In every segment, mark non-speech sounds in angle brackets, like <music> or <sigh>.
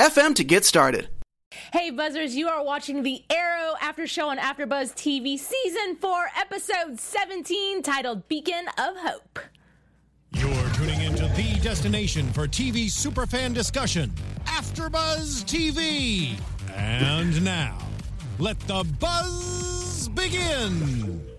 FM to get started. Hey buzzers, you are watching the Arrow After Show on AfterBuzz TV Season 4, Episode 17, titled Beacon of Hope. You're tuning into the destination for TV superfan discussion, AfterBuzz TV. And now, let the buzz begin.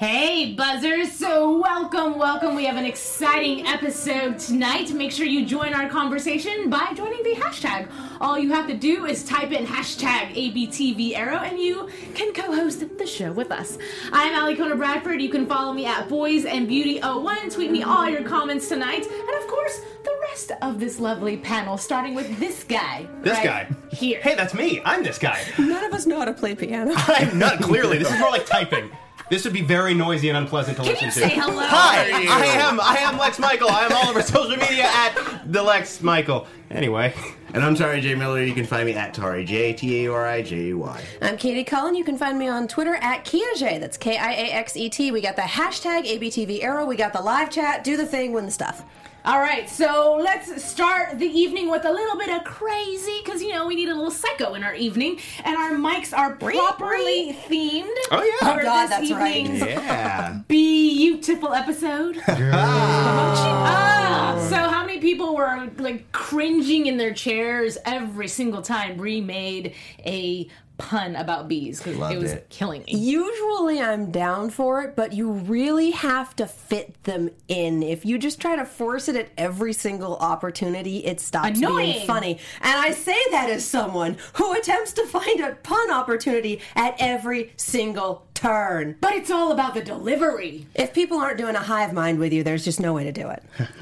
Hey, buzzers! So, welcome, welcome. We have an exciting episode tonight. Make sure you join our conversation by joining the hashtag. All you have to do is type in hashtag ABTV Arrow and you can co host the show with us. I'm Alikona Bradford. You can follow me at Boys and Beauty 01. Tweet me all your comments tonight. And of course, the rest of this lovely panel, starting with this guy. This right guy. Here. Hey, that's me. I'm this guy. None of us know how to play piano. <laughs> I'm not clearly. This is more like typing. This would be very noisy and unpleasant to Can listen you to. say hello? Hi, I am. I am Lex Michael. I am all over social media at the Lex Michael. Anyway, And I'm Tari J. Miller. You can find me at Tari J T A R I J Y. I'm Katie Cullen. You can find me on Twitter at KiaJ. That's K I A X E T. We got the hashtag ABTV Arrow. We got the live chat. Do the thing, win the stuff. All right, so let's start the evening with a little bit of crazy because you know we need a little psycho in our evening, and our mics are properly themed. Oh, yeah. for Oh, God, this that's right. evening's Yeah. <laughs> beautiful episode. <laughs> Ah, so how many people were like cringing in their chairs every single time Brie made a pun about bees because it was it. killing me. Usually I'm down for it, but you really have to fit them in. If you just try to force it at every single opportunity, it stops Annoying. being funny. And I say that as someone who attempts to find a pun opportunity at every single turn. But it's all about the delivery. If people aren't doing a hive mind with you, there's just no way to do it. <laughs> See? See?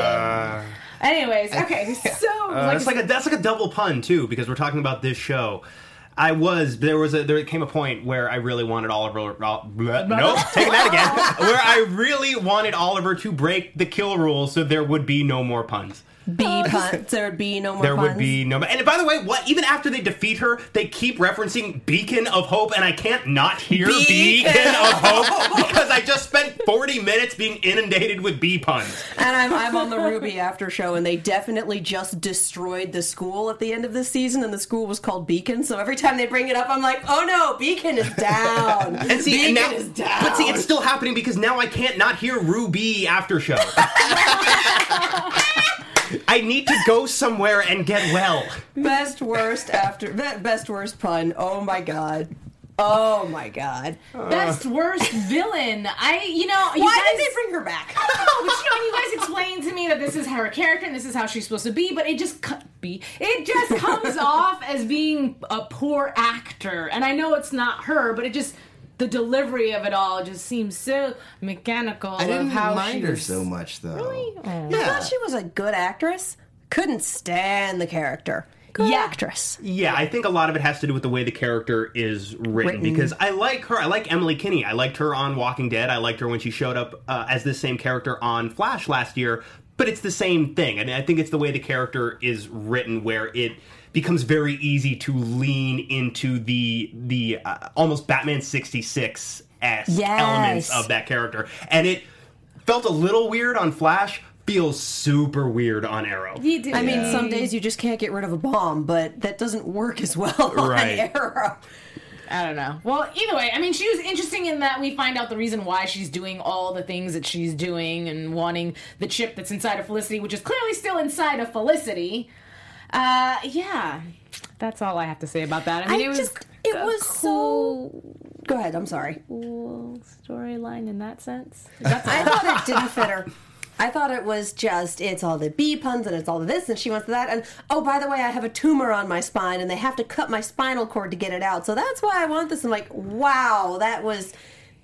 Ah. Anyways, <laughs> okay, so uh, that's like a that's like a double pun too because we're talking about this show. I was there was a there came a point where I really wanted Oliver. Ol- bleh, nope, taking that again. <laughs> where I really wanted Oliver to break the kill rule so there would be no more puns. Bee puns. Oh, there would be no more There puns. would be no. And by the way, what? Even after they defeat her, they keep referencing Beacon of Hope, and I can't not hear Beacon, Beacon of Hope because I just spent forty minutes being inundated with bee puns. And I'm, I'm on the Ruby after show, and they definitely just destroyed the school at the end of this season, and the school was called Beacon. So every time they bring it up, I'm like, oh no, Beacon is down. <laughs> And see, Beacon and now, is down. but see, it's still happening because now I can't not hear Ruby after show. <laughs> I need to go somewhere and get well. best worst after be- best worst pun. Oh my god. Oh my god. best worst villain. I, you know, you Why guys, did they bring her back? I don't know, but you know, you guys explained to me that this is her character and this is how she's supposed to be, but it just co- be it just comes <laughs> off as being a poor actor. And I know it's not her, but it just the delivery of it all just seems so mechanical. I didn't of how mind her she's- so much though. Really? Oh. I thought she was a good actress. Couldn't stand the character. Good Yeah. actress. Yeah, I think a lot of it has to do with the way the character is written, Written. because I like her. I like Emily Kinney. I liked her on Walking Dead. I liked her when she showed up uh, as this same character on Flash last year. But it's the same thing, and I think it's the way the character is written, where it becomes very easy to lean into the the uh, almost Batman sixty six esque Yes. elements of that character, and it felt a little weird on Flash. Feels super weird on Arrow. You do. I mean, some days you just can't get rid of a bomb, but that doesn't work as well <laughs> Right. on Arrow. I don't know. Well, either way, I mean, she was interesting in that we find out the reason why she's doing all the things that she's doing and wanting the chip that's inside of Felicity, which is clearly still inside of Felicity. Uh, yeah, that's all I have to say about that. I mean, I it was just it was cool, so. Go ahead. I'm sorry. cool storyline in that sense. That's I thought it didn't fit her. I thought it was just it's all the bee puns and it's all this and she wants that and oh by the way I have a tumor on my spine and they have to cut my spinal cord to get it out so that's why I want this. I'm like wow that was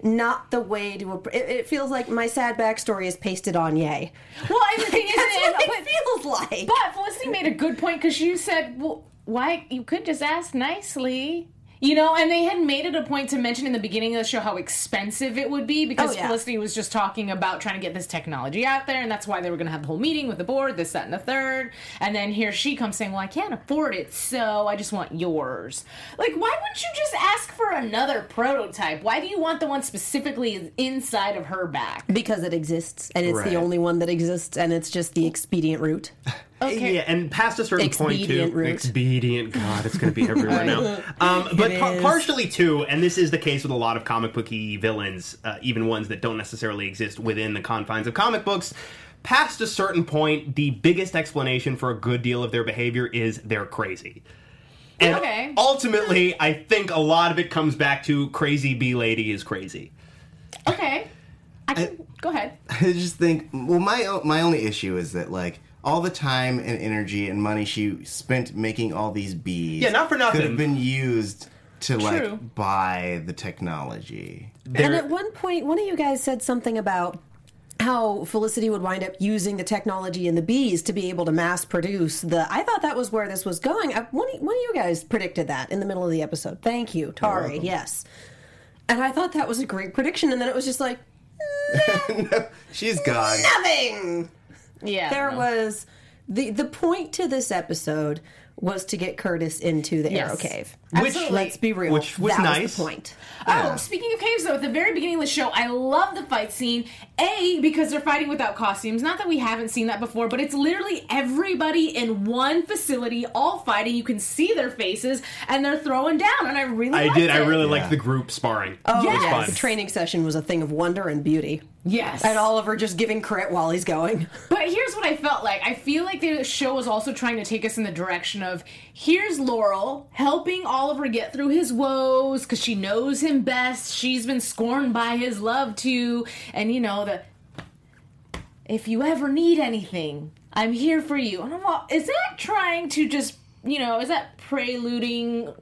not the way to. It, it feels like my sad backstory is pasted on Yay. Well, and the thing <laughs> is, but- it feels like. But Felicity made a good point because you said, well, why you could just ask nicely. You know, and they had made it a point to mention in the beginning of the show how expensive it would be because Oh, yeah. Felicity was just talking about trying to get this technology out there, and that's why they were going to have the whole meeting with the board, this, that, and the third. And then here she comes saying, Well, I can't afford it, so I just want yours. Like, why wouldn't you just ask for another prototype? Why do you want the one specifically inside of her back? because it exists, and it's Right. the only one that exists, and it's just the expedient route. <laughs> Okay. Yeah, and past a certain point too. route. Expedient. God, it's going to be everywhere now. Um, <laughs> but It par- partially too, and this is the case with a lot of comic booky villains, uh, even ones that don't necessarily exist within the confines of comic books. Past a certain point, the biggest explanation for a good deal of their behavior is they're crazy. And Okay. ultimately, I think a lot of it comes back to crazy bee lady is crazy. Okay. I can, go ahead. <laughs> I just think, well, my my only issue is that like all the time and energy and money she spent making all these bees, Yeah, not for nothing. could have been used to True. like buy the technology. And at one point, one of you guys said something about how Felicity would wind up using the technology and the bees to be able to mass produce the. I thought that was where this was going. I, one, of- one of you guys predicted that in the middle of the episode. Thank you, Tari. Yes. And I thought that was a great prediction, and then it was just like <laughs> She's gone. nothing. Yeah. There was the the point to this episode was to get Curtis into the Yes. Arrow Cave. Which- Absolutely. Let's be real. Which was that nice. Was the point. Oh, speaking of caves, though, at the very beginning of the show, I love the fight scene. A, because they're fighting without costumes. Not that we haven't seen that before, but it's literally everybody in one facility, all fighting. You can see their faces, and they're throwing down, and I really I liked did. I really Yeah. liked the group sparring. Oh, it was yes. fun. The training session was a thing of wonder and beauty. Yes. And Oliver just giving crit while he's going. <laughs> But here's what I felt like. I feel like the show was also trying to take us in the direction of here's Laurel helping Oliver get through his woes because she knows him best. She's been scorned by his love too. And you know, the if you ever need anything, I'm here for you. And I'm all, is that trying to just, you know, is that preluding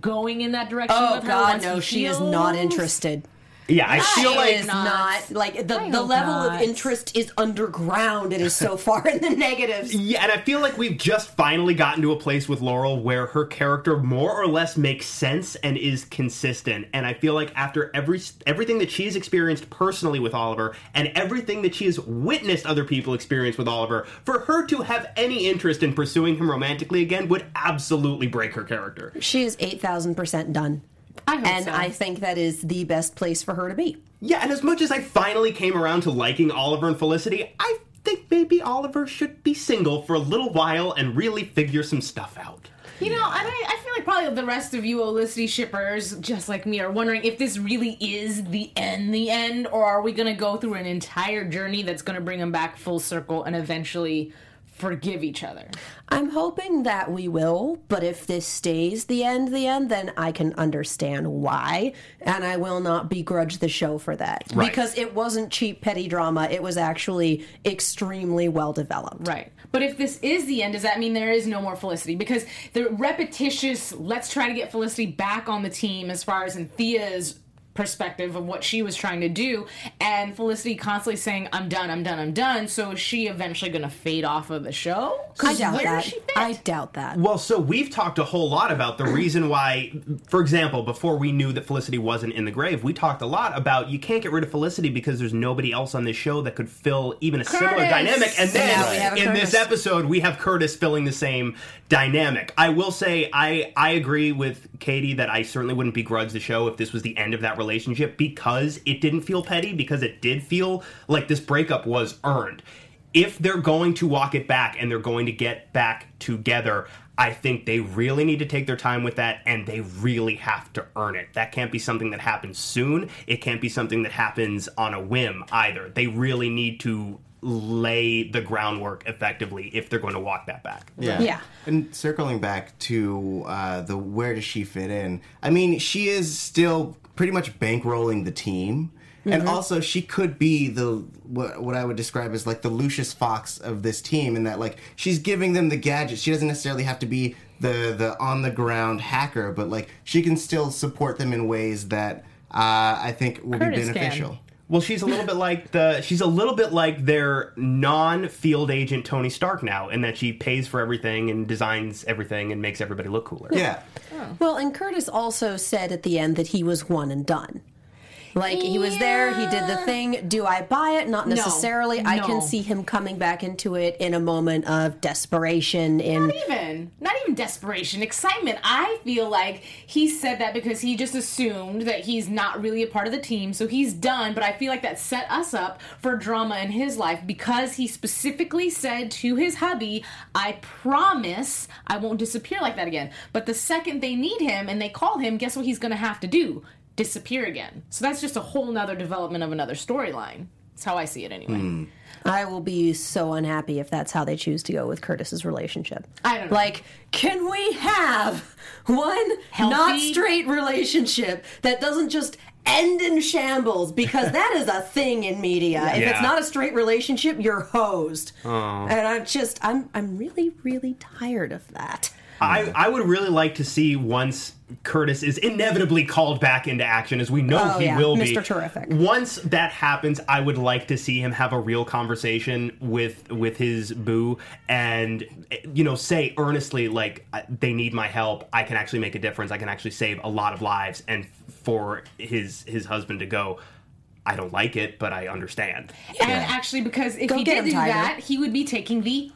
going in that direction Oh God, no, he she is not interested. Yeah, I feel like is not. not like the, I the hope level not. of interest is underground. It is so <laughs> far in the negatives. Yeah, and I feel like we've just finally gotten to a place with Laurel where her character more or less makes sense and is consistent. And I feel like after every everything that she's experienced personally with Oliver and everything that she has witnessed other people experience with Oliver, for her to have any interest in pursuing him romantically again would absolutely break her character. She is eight thousand percent done. I hope and so. I think that is the best place for her to be. Yeah, and as much as I finally came around to liking Oliver and Felicity, I think maybe Oliver should be single for a little while and really figure some stuff out. You know, and I, I feel like probably the rest of you Olicity shippers, just like me, are wondering if this really is the end, the end, or are we going to go through an entire journey that's going to bring them back full circle and eventually forgive each other? I'm hoping that we will, but if this stays the end, the end, then I can understand why, and I will not begrudge the show for that Right. because it wasn't cheap petty drama. It was actually extremely well developed. Right. But if this is the end, does that mean there is no more Felicity? Because the repetitious, let's try to get Felicity back on the team as far as in Thea's perspective of what she was trying to do, and Felicity constantly saying, I'm done, I'm done, I'm done. So is she eventually going to fade off of the show? I 'Cause doubt where that. she? I doubt that. Well, so we've talked a whole lot about the reason why, for example, before we knew that Felicity wasn't in the grave, we talked a lot about you can't get rid of Felicity because there's nobody else on this show that could fill even a similar dynamic. And then Now we in this episode, we have Curtis filling the same dynamic. I will say I I agree with Katie that I certainly wouldn't begrudge the show if this was the end of that relationship because it didn't feel petty because it did feel like this breakup was earned. If they're going to walk it back and they're going to get back together, I think they really need to take their time with that and they really have to earn it. That can't be something that happens soon. It can't be something that happens on a whim either. They really need to lay the groundwork effectively if they're going to walk that back. Yeah. Yeah. And circling back to uh, the where does she fit in? I mean, she is still pretty much bankrolling the team. And also, she could be the what, what I would describe as like the Lucius Fox of this team, in that like she's giving them the gadgets. She doesn't necessarily have to be the the on the ground hacker, but like she can still support them in ways that I think will Curtis be can. Beneficial. Well, she's a little bit like the she's a little bit like their non-field agent Tony Stark now, in that she pays for everything and designs everything and makes everybody look cooler. Yeah. Oh. Well, and Curtis also said at the end that he was one and done. Like he was there, he did the thing. Do I buy it? Not necessarily. I no. can see him coming back into it in a moment of desperation. In Not even, not even desperation, excitement. I feel like he said that because he just assumed that he's not really a part of the team, so he's done. But I feel like that set us up for drama in his life because he specifically said to his hubby, "I promise I won't disappear like that again." But the second they need him and they call him, guess what he's going to have to do? Disappear again. So that's just a whole nother development of another storyline. That's how I see it anyway. Hmm. I will be so unhappy if that's how they choose to go with Curtis's relationship. I don't know. Like, can we have one Healthy- not straight relationship that doesn't just end in shambles? Because <laughs> that is a thing in media. If it's not a straight relationship, you're hosed. Oh. And I'm just, I'm, I'm really, really tired of that. I, I would really like to see once Curtis is inevitably called back into action, as we know Oh, he yeah. will be. Mr. Terrific. Once that happens, I would like to see him have a real conversation with with his boo, and you know, say earnestly like, "They need my help. I can actually make a difference. I can actually save a lot of lives." And for his his husband to go, "I don't like it, but I understand." And actually, because if Go he did him, do Tiger. that, he would be taking the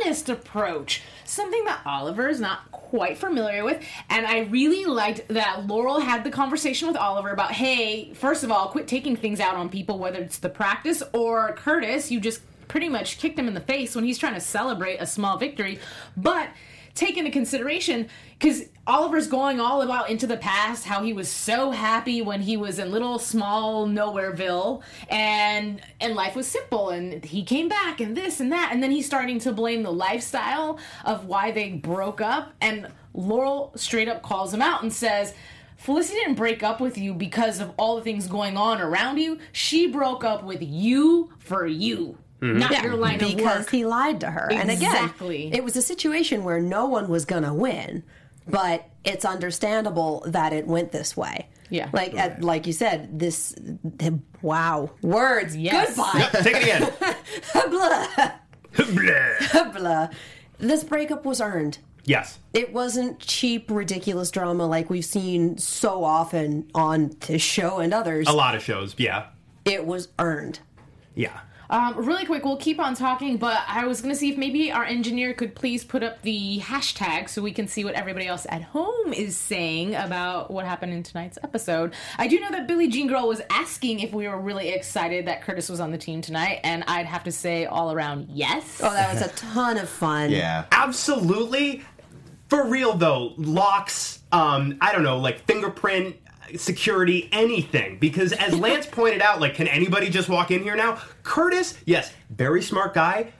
honest approach, something that Oliver is not quite familiar with. And I really liked that Laurel had the conversation with Oliver about, hey, first of all, quit taking things out on people, whether it's the practice or Curtis. You just pretty much kicked him in the face when he's trying to celebrate a small victory. But take into consideration because Oliver's going all about into the past, how he was so happy when he was in little small nowhereville, and and life was simple, and he came back, and this and that, and then he's starting to blame the lifestyle of why they broke up, and Laurel straight up calls him out and says. Felicity didn't break up with you because of all the things going on around you. She broke up with you for you, Mm-hmm. not your line of because work. he lied to her. And Exactly. again, it was a situation where no one was going to win, but it's understandable that it went this way. Yeah. Like at, like you said, this wow, words. Yes. Goodbye. Take it again. <laughs> blah, Bleh. <laughs> blah. This breakup was earned. yes. It wasn't cheap, ridiculous drama like we've seen so often on this show and others. A lot of shows. Yeah. It was earned. Yeah. Um, really quick, we'll keep on talking, but I was going to see if maybe our engineer could please put up the hashtag so we can see what everybody else at home is saying about what happened in tonight's episode. I do know that Billie Jean Girl was asking if we were really excited that Curtis was on the team tonight, and I'd have to say all around yes. Oh, that was a ton of fun. Yeah. Absolutely. For real though, locks, um, I don't know, like fingerprint security, anything. Because as <laughs> Lance pointed out, like, can anybody just walk in here now? Curtis, yes, very smart guy,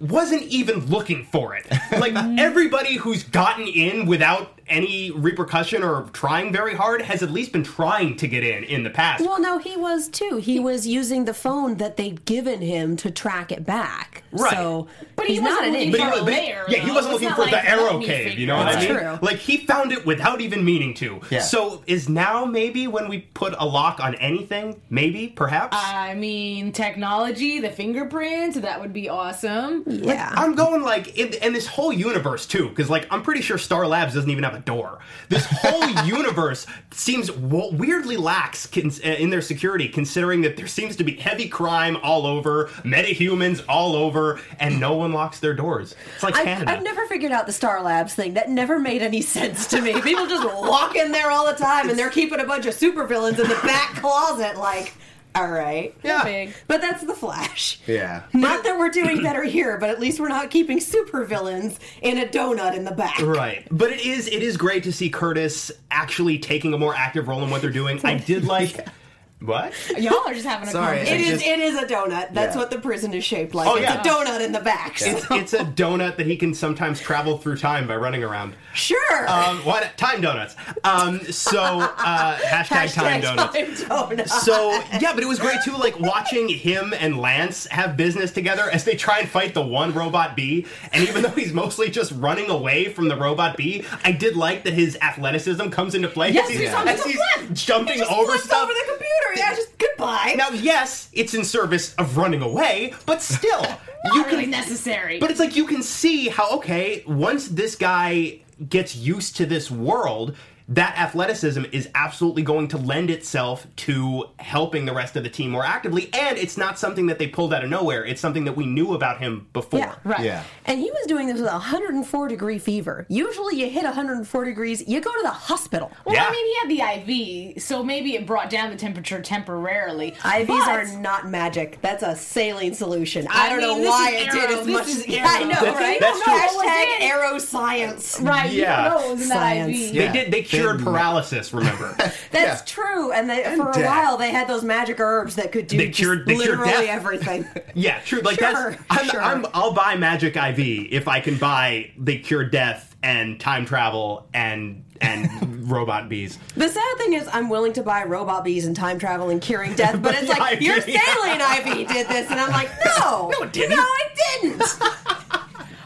wasn't even looking for it. Like <laughs> everybody who's gotten in without any repercussion or trying very hard has at least been trying to get in in the past. Well, no, he was too. He was using the phone that they'd given him to track it back. Right. So, But he's wasn't an looking idiot. But a but layer, yeah, he wasn't It's looking for like, the arrow cave. You know it what I mean? true. Like he found it without even meaning to. Yeah. So is now maybe when we put a lock on anything? Maybe, perhaps. I mean, technology, the fingerprint, that would be awesome. Yeah. I'm going like in, in this whole universe too, because like I'm pretty sure Star Labs doesn't even have a door. This whole <laughs> universe seems weirdly lax uh, in their security, considering that there seems to be heavy crime all over, metahumans all over, and no one locks their doors. It's like I've, Canada. I've never figured out the Star Labs thing. That never made any sense to me. People just walk in there all the time and they're keeping a bunch of supervillains in the back closet, like, all right. Yeah. Big. But that's the Flash. Yeah. Not that we're doing better here, but at least we're not keeping supervillains in a donut in the back. Right, but it is it is great to see Curtis actually taking a more active role in what they're doing. I did like <laughs> What? Y'all are just having a Sorry, It I conversation. is. just- it is a donut. That's Yeah. what the prison is shaped like. Oh, it's yeah. a donut in the back. so- It's, it's a donut that he can sometimes travel through time by running around. Sure. Um, why not? Time donuts. Um, so uh, hashtag, time donuts. Time donuts. So yeah, but it was great too, like watching him and Lance have business together as they try and fight the one robot bee. And even though he's mostly just running away from the robot bee, I did like that his athleticism comes into play Yes, as he's, he's on as he's flip. jumping Just over flipped stuff. over the computer. Yeah, just goodbye. now, yes, it's in service of running away, but still, <laughs> you Not can really necessary. but it's like you can see how okay, once this guy gets used to this world, that athleticism is absolutely going to lend itself to helping the rest of the team more actively, and it's not something that they pulled out of nowhere. It's something that we knew about him before. Yeah, right. Yeah. And he was doing this with a 104 degree fever. Usually, you hit 104 degrees, you go to the hospital. Well, Yeah. I mean, he had the IV, so maybe it brought down the temperature temporarily. IVs But- are not magic. That's a saline solution. I, I don't mean, know why is it did as This much as yeah, <laughs> I know, That's- right? that's true. Hashtag It arrow science. right. You Yeah. don't know it was in that Science. IV. They Yeah. did. They cured paralysis. Remember? <laughs> That's Yeah. true. And, they, for a while, they had those magic herbs that could do They cured- they literally death. everything. <laughs> yeah, true. Like Sure, that's. I'm, sure. I'm, I'll buy Magic IV if I can buy they cure death and time travel and and <laughs> robot bees. The sad thing is, I'm willing to buy robot bees and time travel and curing death, but it's like IV. your saline IV did this, and I'm like, no, No, it didn't. No, I didn't.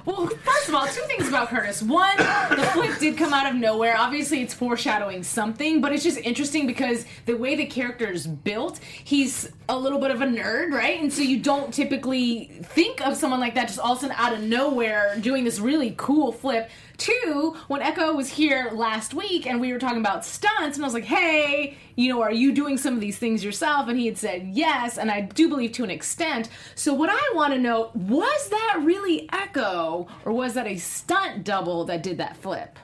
Well, first of all, two things about Curtis. One, the flip did come out of nowhere. Obviously, it's foreshadowing something, but it's just interesting because the way the character is built, he's a little bit of a nerd, right? And so you don't typically think of someone like that just all of a sudden out of nowhere doing this really cool flip. Two, when Echo was here last week and we were talking about stunts, and I was like, hey, you know, are you doing some of these things yourself? And he had said yes, and I do believe to an extent. So, what I want to know was that really Echo, or was that a stunt double that did that flip?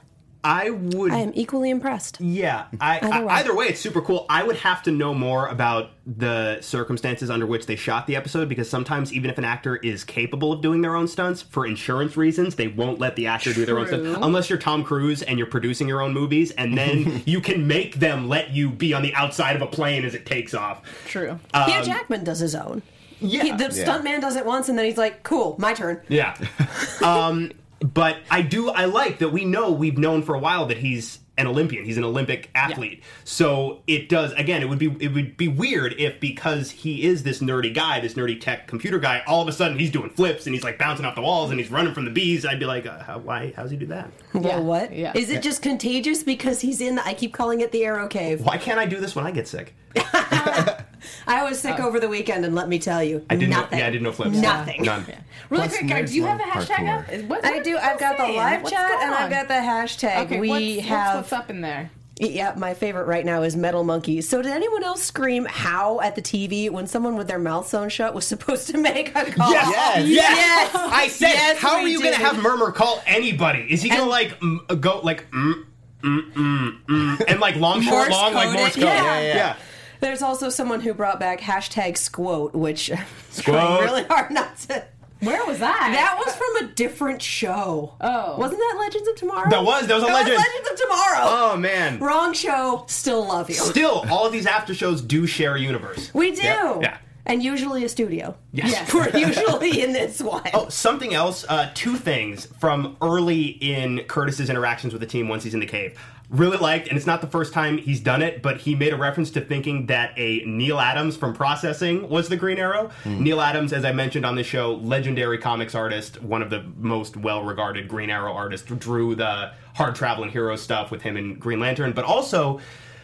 I would. I am equally impressed. Yeah, I, Either I- way. either way, it's super cool. I would have to know more about the circumstances under which they shot the episode because sometimes, even if an actor is capable of doing their own stunts for insurance reasons, they won't let the actor do their own True. stunts unless you're Tom Cruise and you're producing your own movies, and then <laughs> you can make them let you be on the outside of a plane as it takes off. True. Hugh Jackman does his own. Yeah, He, the stuntman does it once, and then he's like, "Cool, my turn." Yeah. <laughs> um, but I do. I like that we know we've known for a while that he's an Olympian. He's an Olympic athlete. So it does. Again, it would be it would be weird if because he is this nerdy guy, this nerdy tech computer guy, all of a sudden he's doing flips and he's like bouncing off the walls and he's running from the bees. I'd be like, uh, how, why? How's he do that? Well, Yeah, what? yeah. Is it just contagious because he's in? The, I keep calling it the Arrow Cave. Why can't I do this when I get sick? <laughs> I was sick over the weekend, and let me tell you, Uh, I didn't. nothing. Know, yeah, I didn't know flips. Nothing. None. Really Plus quick, guys, do you have the nerds hashtag up? parkour. What- I do. I've got the live What's chat, and I've got the hashtag. Okay, we what's, have. what's, what's up in there? Yeah, my favorite right now is Metal Monkeys. So, did anyone else scream "how" at the TV when someone with their mouth sewn shut was <laughs> supposed to make a call? Yes, Yes. yes. I said, Yes, how are you going to have Murmur call anybody? Is he going to like mm, go like mm, mm, mm, mm, and like long, short, Morse long, like Morse it. code? Yeah. Yeah, yeah. There's also someone who brought back hashtag squote, which <laughs> I'm Squote. trying really hard not to. Where was that? That was from a different show. Oh. wasn't that Legends of Tomorrow? That was- that was on That Legends. Legends of Tomorrow. Oh man. Wrong show. Still love you. Still, all of these after shows do share a universe. We do. Yeah. And usually a studio. Yes. We're usually in this one. Oh, something else. Uh, two things from early in Curtis's interactions with the team once he's in the cave. Really liked, and it's not the first time he's done it, but he made a reference to thinking that a Neal Adams from Processing was the Green Arrow. Neal Adams, as I mentioned on the show, legendary comics artist, one of the most well-regarded Green Arrow artists, drew the hard traveling hero stuff with him in Green Lantern, but also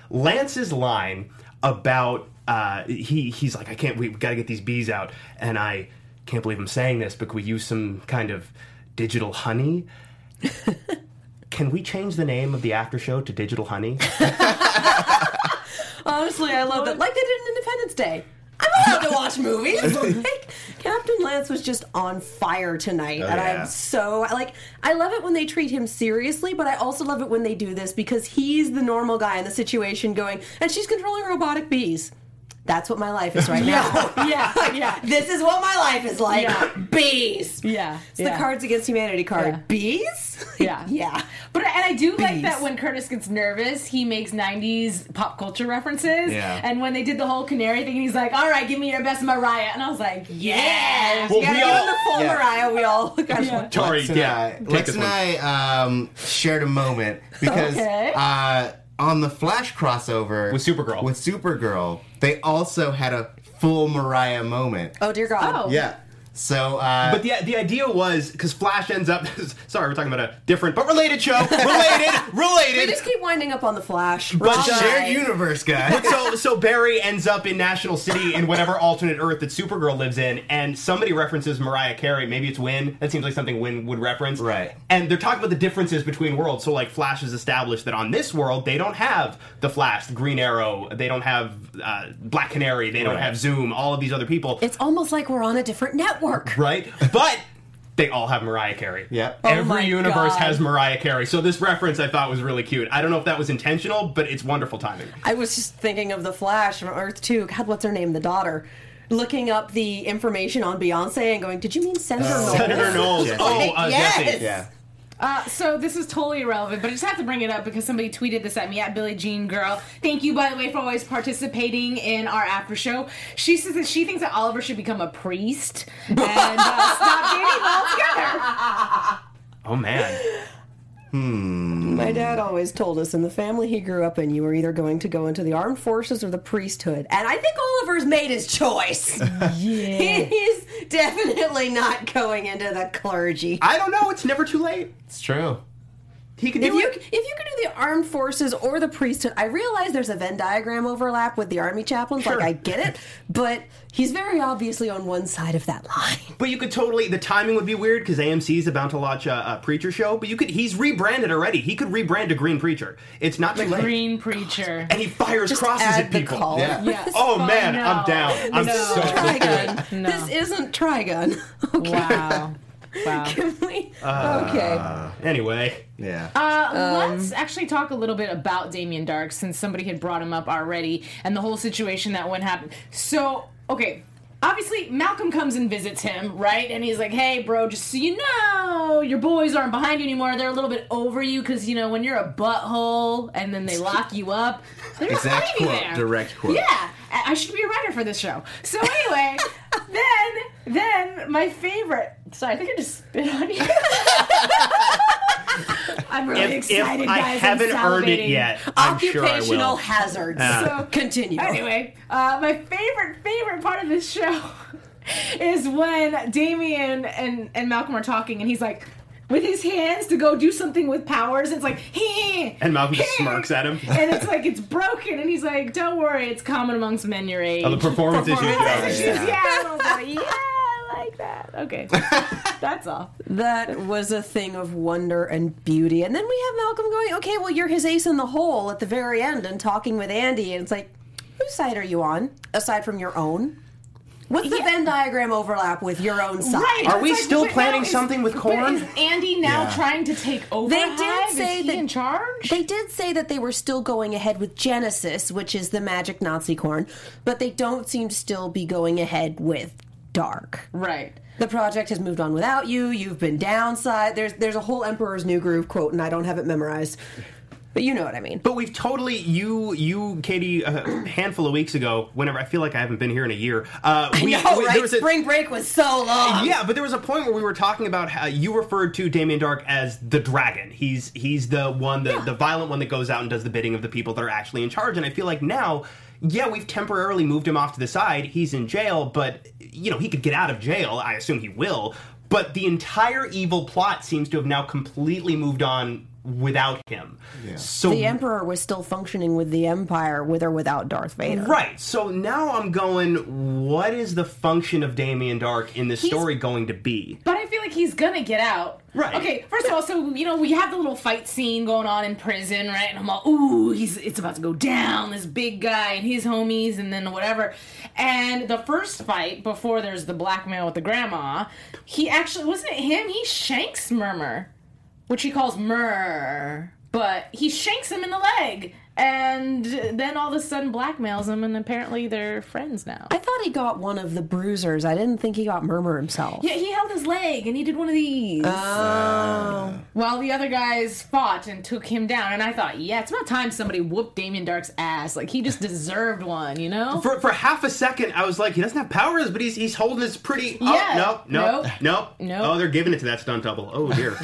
Lance's line about uh, he he's like I can't we got to get these bees out and I can't believe I'm saying this but could we use some kind of digital honey <laughs> can we change the name of the after show to digital honey <laughs> Honestly, I love that. Like they did in Independence Day. I'm allowed to watch movies. <laughs> Like, Captain Lance was just on fire tonight, Oh, and yeah. I'm so like. I love it when they treat him seriously, but I also love it when they do this because he's the normal guy in the situation, going, and she's controlling robotic bees. That's what my life is right <laughs> now. yeah, <laughs> yeah. this is what my life is like. Yeah. Bees. Yeah, It's yeah. the Cards Against Humanity card. Yeah. Bees? <laughs> Yeah. yeah. But and I do like that when Curtis gets nervous, he makes '90s pop culture references. Yeah. And when they did the whole canary thing, he's like, "All right, give me your best Mariah," and I was like, "Yes." Well, Yeah, we give all- him the full Yeah. Mariah. We all kind of Tori, Lex and yeah, I, take Lex and one. I um, shared a moment because Okay. uh, on the Flash crossover With Supergirl. with Supergirl, they also had a full Mariah moment. Oh dear God. Oh. Yeah. So, uh, But the the idea was because Flash ends up. <laughs> Sorry, we're talking about a different but related show. Related, <laughs> related. We just keep winding up on the Flash. But, Wrong uh, shared universe, guys. so so Barry ends up in National City in whatever <laughs> alternate Earth that Supergirl lives in, and somebody references Mariah Carey. Maybe it's Winn. That seems like something Winn would reference. Right. And they're talking about the differences between worlds. So like Flash has established that on this world they don't have the Flash, the Green Arrow, they don't have uh, Black Canary, they don't Right. have Zoom. All of these other people. It's almost like we're on a different network. Right? But they all have Mariah Carey. Yep. Oh Every universe God. has Mariah Carey. So this reference I thought was really cute. I don't know if that was intentional, but it's wonderful timing. I was just thinking of the Flash from Earth 2. God, what's her name? The daughter. Looking up the information on Beyonce and going, Did you mean Senator Knowles? Senator Knowles. Yes. Oh, uh, Yes. Jesse. yeah. Uh, so this is totally irrelevant, but I just have to bring it up because somebody tweeted this at me at Billie Jean Girl. Thank you, by the way, for always participating in our after show. She says that she thinks that Oliver should become a priest and uh, stop dating altogether. <laughs> Oh man. Hmm. My dad always told us in the family he grew up in, you were either going to go into the armed forces or the priesthood. And I think Oliver's made his choice. <laughs> Yeah. He's definitely not going into the clergy. I don't know. It's never too late. It's true. He can If do you it. if you could do the armed forces or the priesthood, I realize there's a Venn diagram overlap with the army chaplains. Sure. Like I get it, but he's very obviously on one side of that line. But you could totally. The timing would be weird because AMC is about to launch a, a preacher show. But you could. He's rebranded already. He could rebrand to Green Preacher. It's not too late. Green preacher. And he fires crosses add at the people. collar. Yeah. <laughs> Yes. Oh Oh, man, no. I'm down. I'm No. so Trigun. No. This isn't Trigun. <laughs> Okay. Wow. Wow. <laughs> Can we? okay. Anyway, Yeah. Uh, Um, let's actually talk a little bit about Damien Darhk since somebody had brought him up already and the whole situation that went happened. So, okay. Obviously, Malcolm comes and visits him, right? And he's like, hey, bro, just so you know, your boys aren't behind you anymore. They're a little bit over you because, you know, when you're a butthole and then they lock you up, they're Exact leaving quote, there. direct quote. Yeah, I I should be a writer for this show. So anyway, <laughs> then then my favorite. Sorry, I think I just spit on you. <laughs> I'm really if, if excited, I guys. haven't I'm earned it salivating. yet, I'm sure I Occupational will. hazards. So Continue. Anyway, uh, my favorite favorite part of this show <laughs> is when Damien and and Malcolm are talking, and he's like. With his hands to go do something with powers, it's like, he And Malcolm just smirks at him. and it's <laughs> like it's broken, and he's like, "Don't worry, it's common amongst men your age." Oh, the performance. Performance yeah. issues, yeah. And I was like, <laughs> yeah, I like that. Okay, <laughs> that's all. That was a thing of wonder and beauty. And then we have Malcolm going, okay, well, you're his ace in the hole at the very end and talking with Andy. And it's like, whose side are you on, aside from your own? What's the Yeah. Venn diagram overlap with your own side? Right. Are we like, still planning is- something with but Korn? Is Andy now Yeah. trying to take over? They did Hive? say is he that- in charge. They did say that they were still going ahead with Genesis, which is the magic Nazi corn, but they don't seem to still be going ahead with Darhk. right. The project has moved on without you. You've been downside. There's there's a whole Emperor's New Groove quote, and I don't have it memorized, but you know what I mean. But we've totally you you Katie a handful of weeks ago. Whenever I feel like I haven't been here in a year. Uh, we, no, we- right? there was a- Spring break was so long. Yeah, but there was a point where we were talking about how you referred to Damien Darhk as the dragon. He's he's the one, the, the violent one that goes out and does the bidding of the people that are actually in charge. And I feel like now, yeah, we've temporarily moved him off to the side. He's in jail, but you know he could get out of jail. I assume he will. But the entire evil plot seems to have now completely moved on without him. So The Emperor was still functioning with the Empire, with or without Darth Vader. Right. So now I'm going, what is the function of Damien Darhk in this story going to be? But I feel like he's gonna get out. Right. Okay. First of all, so you know we have the little fight scene going on in prison, right? And I'm all, ooh, he's it's about to go down. This big guy and his homies, and then whatever. And the first fight before there's the blackmail with the grandma, he actually wasn't it him? He shanks Murmur, which he calls Mur. but he shanks him in the leg, and then all of a sudden blackmails him, and apparently they're friends now. I thought he got one of the bruisers. I didn't think he got Murmur himself. Yeah, he held his leg and he did one of these. Oh. While the other guys fought and took him down. And I thought, yeah, it's about time somebody whooped Damien Darhk's ass. Like, he just <laughs> deserved one, you know? For, for half a second, I was like, he doesn't have powers, but he's he's holding his pretty. Oh, Yeah. no, no, Nope. no, Nope. Oh, they're giving it to that stunt double. Oh dear. <laughs>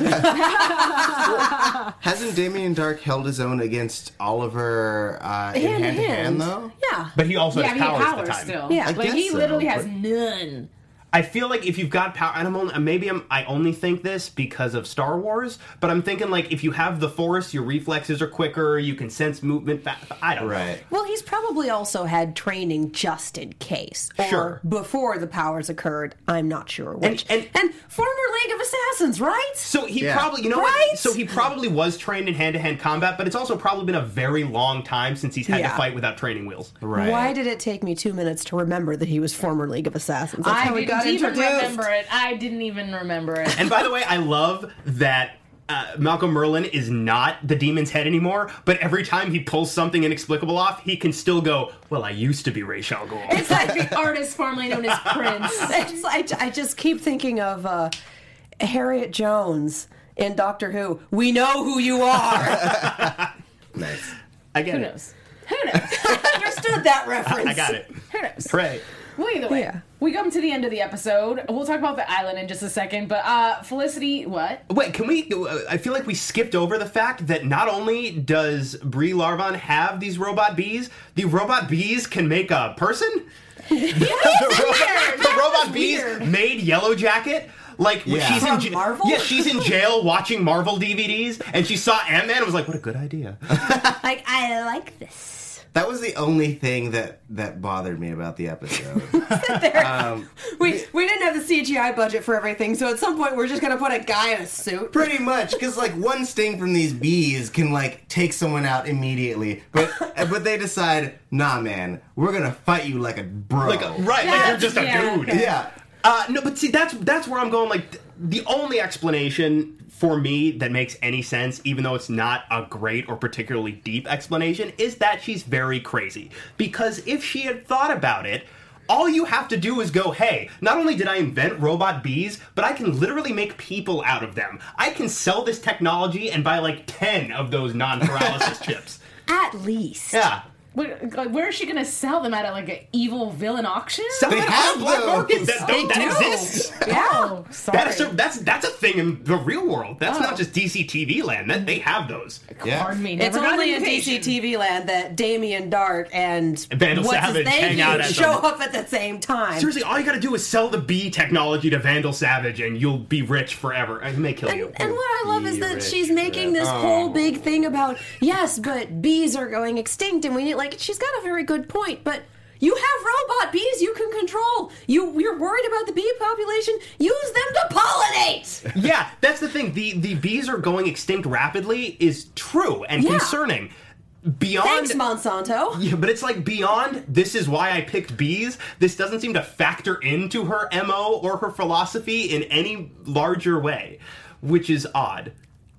Hasn't Damien Darhk held his own against Oliver uh, in Hand hand to hand hand. though? Yeah. but he also yeah, has he had powers, powers at the time. still. Yeah. I Like, guess he so, literally has but- none. I feel like if you've got power, and I'm only maybe I'm I only think this because of Star Wars, but I'm thinking like if you have the Force, your reflexes are quicker, you can sense movement. Fa- I don't know. Right. Well, he's probably also had training just in case. Or Sure. before the powers occurred. I'm not sure which. and- and former League of Assassins, right? So he Yeah. probably, you know Right? what? So he probably was trained in hand-to-hand combat, but it's also probably been a very long time since he's had Yeah. to fight without training wheels. Right. Why did it take me two minutes to remember that he was former League of Assassins? That's I how we didn't got even introduced. remember it. I didn't even remember it. And by the way, I love that uh, Malcolm Merlyn is not the demon's head anymore, but every time he pulls something inexplicable off, he can still go, Well, I used to be Ra's al Ghul. It's like the <laughs> artist formerly known as Prince. <laughs> It's, I, I just keep thinking of uh, Harriet Jones in Doctor Who. We know who you are. <laughs> Nice. I get Who it. knows? Who knows? I understood that reference. I got it. Who knows? Right. Well, either way, Yeah. We come to the end of the episode. We'll talk about the island in just a second. But uh Felicity, what? Wait, can we? uh, I feel like we skipped over the fact that not only does Brie Larvan have these robot bees, the robot bees can make a person. <laughs> the, robot, the robot bees weird. made Yellow Jacket. Like Yeah. she's in From j- Marvel? yeah, she's in jail watching Marvel DVDs, and she saw Ant Man and was like, "What a good idea." <laughs> Like, I like this. That was the only thing that that bothered me about the episode. <laughs> We, we didn't have the CGI budget for everything, so at some point we're just going to put a guy in a suit. Pretty much, because like one sting from these bees can like take someone out immediately, but <laughs> but they decide, nah, man, we're gonna fight you like a bro. Like, right? like you're just a Yeah, dude. okay. Yeah. Uh, no, but see, that's that's where I'm going. Like th- the only explanation for me that makes any sense, even though it's not a great or particularly deep explanation, is that she's very crazy. Because if she had thought about it. All you have to do is go, hey, not only did I invent robot bees, but I can literally make people out of them. I can sell this technology and buy like 10 of those non paralysis <laughs> chips. At least. Yeah. Where, like, where is she gonna sell them at? A, like an evil villain auction? Sell They it have black those. market. That, They that exists. Yeah. Oh, <laughs> sorry. That is a, that's that's a thing in the real world. That's Oh. not just DC TV land. That they have those. Yeah. Pardon me. It's only in. DC TV land that Damien Darhk and Vandal what's Savage his hang out at show them. up at the same time. Seriously, all you got to do is sell the bee technology to Vandal Savage, and you'll be rich forever. And may kill you. And, and what I love is that she's making this forever. whole oh. big thing about yes, but bees are going extinct, and we need like she's got a very good point, but. You have robot bees you can control. You you're worried about the bee population. Use them to pollinate. <laughs> yeah, that's the thing. The the bees are going extinct rapidly is true and Yeah. concerning. Beyond Thanks, Monsanto. Yeah, but it's like beyond this is why I picked bees. This doesn't seem to factor into her MO or her philosophy in any larger way, which is odd.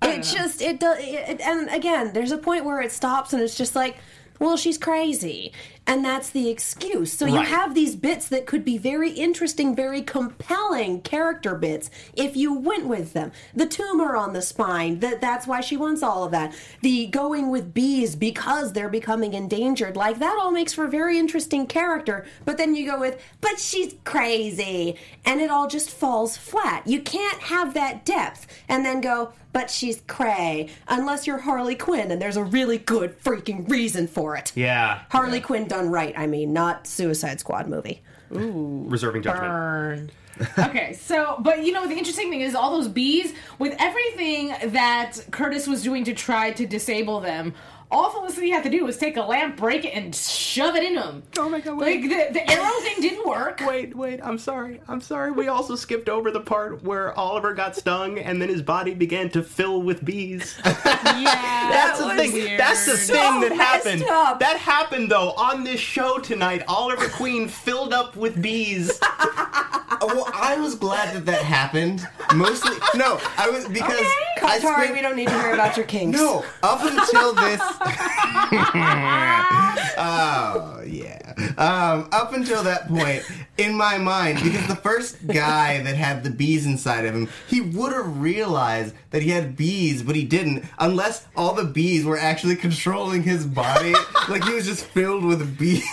It just it does. It, and again, there's a point where it stops, and it's just like, well, she's crazy, and that's the excuse. So you have these bits that could be very interesting, very compelling character bits if you went with them. The tumor on the spine, that that's why she wants all of that. The going with bees because they're becoming endangered, like that all makes for a very interesting character. But then you go with, but she's crazy, and it all just falls flat. You can't have that depth and then go, but she's cray, unless you're Harley Quinn, and there's a really good freaking reason for it. Yeah. Harley Quinn done right, I mean, not Suicide Squad movie. Ooh. Reserving judgment. Burn. okay, so but you know the interesting thing is all those bees with everything that Curtis was doing to try to disable them. All Felicity had to do was take a lamp, break it, and shove it in him. Oh my God, Like wait. the, the arrow thing didn't work. <laughs> Wait, wait, I'm sorry. I'm sorry. We also skipped over the part where Oliver got stung and then his body began to fill with bees. <laughs> Yeah, That's the was thing. weird. That's the So thing that oh, happened. up. That happened though on this show tonight. Oliver Queen filled up with bees. <laughs> well, I was glad that that happened. Mostly, no, I was because I Katari, spent- we don't need to hear about your kinks. No, up until this. <laughs> <laughs> oh yeah. Um, up until that point, in my mind, because the first guy that had the bees inside of him, he would have realized that he had bees, but he didn't, unless all the bees were actually controlling his body. <laughs> like he was just filled with bees.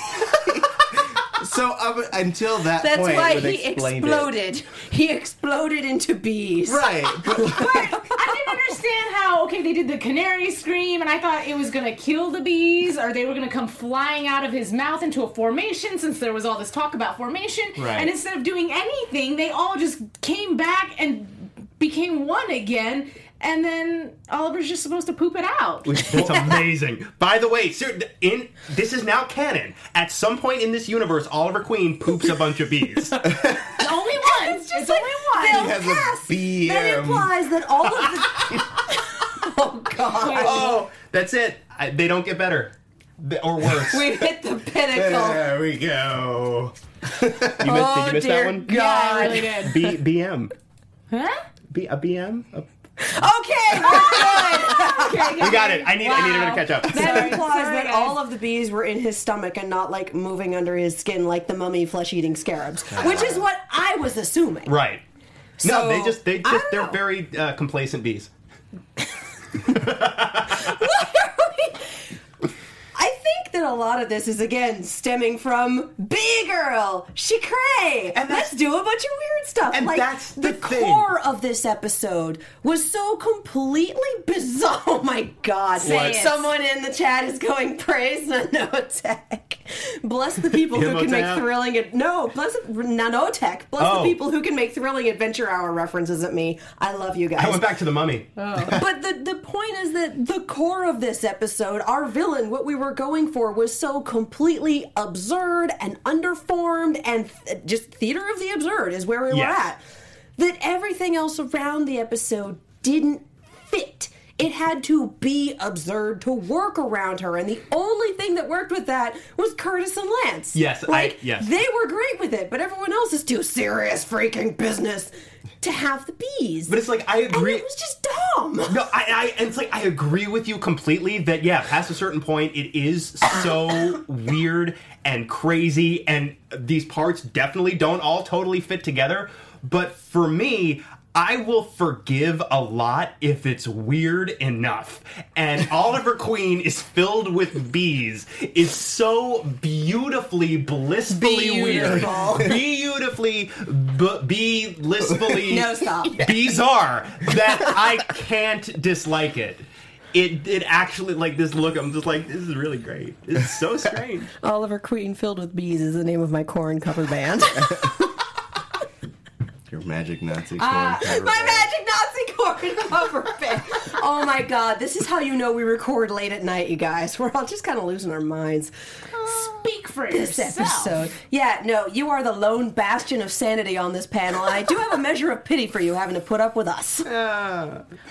So up until that That's point, why he explain it. exploded. He exploded into bees. Right, <laughs> but I didn't understand how okay they did the canary scream and I thought it was gonna kill the bees or they were gonna come flying out of his mouth into a formation since there was all this talk about formation. Right. And instead of doing anything, they all just came back and became one again. And then Oliver's just supposed to poop it out. That's <laughs> amazing. By the way, sir, in this is now canon. At some point in this universe, Oliver Queen poops a bunch of bees. <laughs> The only <laughs> one. It's, just only like one. he has a bee. That implies that all of the. oh God! oh, that's it. I, they don't get better or worse. We've hit the pinnacle. There we go. you missed, did oh you miss dear that one? Yeah, I really did. B, BM. Huh? B, a BM? A- Okay, we're. <laughs> Okay, we got it. I need. I need him to catch up. That implies that all of the bees were in his stomach and not like moving under his skin like the mummy flesh-eating scarabs, which is what I was assuming. Right. No, they just they just they're know. very uh, complacent bees. <laughs> <laughs> I think that a lot of this is again stemming from Bee Girl, she cray. And Let's do a bunch of weird stuff. and like that's the thing. core of this episode was so completely <laughs> bizarre. Oh my god! Someone in the chat is going praise nanotech. <laughs> Bless the people who can make thrilling. Ad- no, bless nanotech. Bless Oh. the people who can make thrilling adventure hour references at me. I love you guys I went back to the mummy. Oh. <laughs> but the the point is that the core of this episode, our villain, what we were going for, was so completely absurd and underformed, and th- just theater of the absurd is where we were at. That everything else around the episode didn't fit. It had to be absurd to work around her, and the only thing that worked with that was Curtis and Lance. Yes, I- like yes. they were great with it, but everyone else is too serious freaking business to have the bees. But it's like I and agree. it was just dumb. No, I, I, it's like I agree with you completely that yeah, past a certain point, it is so <laughs> weird and crazy, and these parts definitely don't all totally fit together. But for me, I will forgive a lot if it's weird enough. And <laughs> Oliver Queen is filled with bees. is so beautifully, blissfully Beautiful. weird, <laughs> beautifully, b- be blissfully <laughs> No, stop. bizarre that I can't dislike it. It it actually like this look. I'm just like this is really great. It's so strange. Oliver Queen filled with bees is the name of my corn cover band. Your magic Nazi corn my cover band. magic Nazi corn <laughs> cover band. Oh my god, this is how you know we record late at night, you guys. <laughs> We're all just kind of losing our minds. Speak for This yourself. episode. Yeah, no, you are the lone bastion of sanity on this panel, and I do have a measure of pity for you having to put up with us.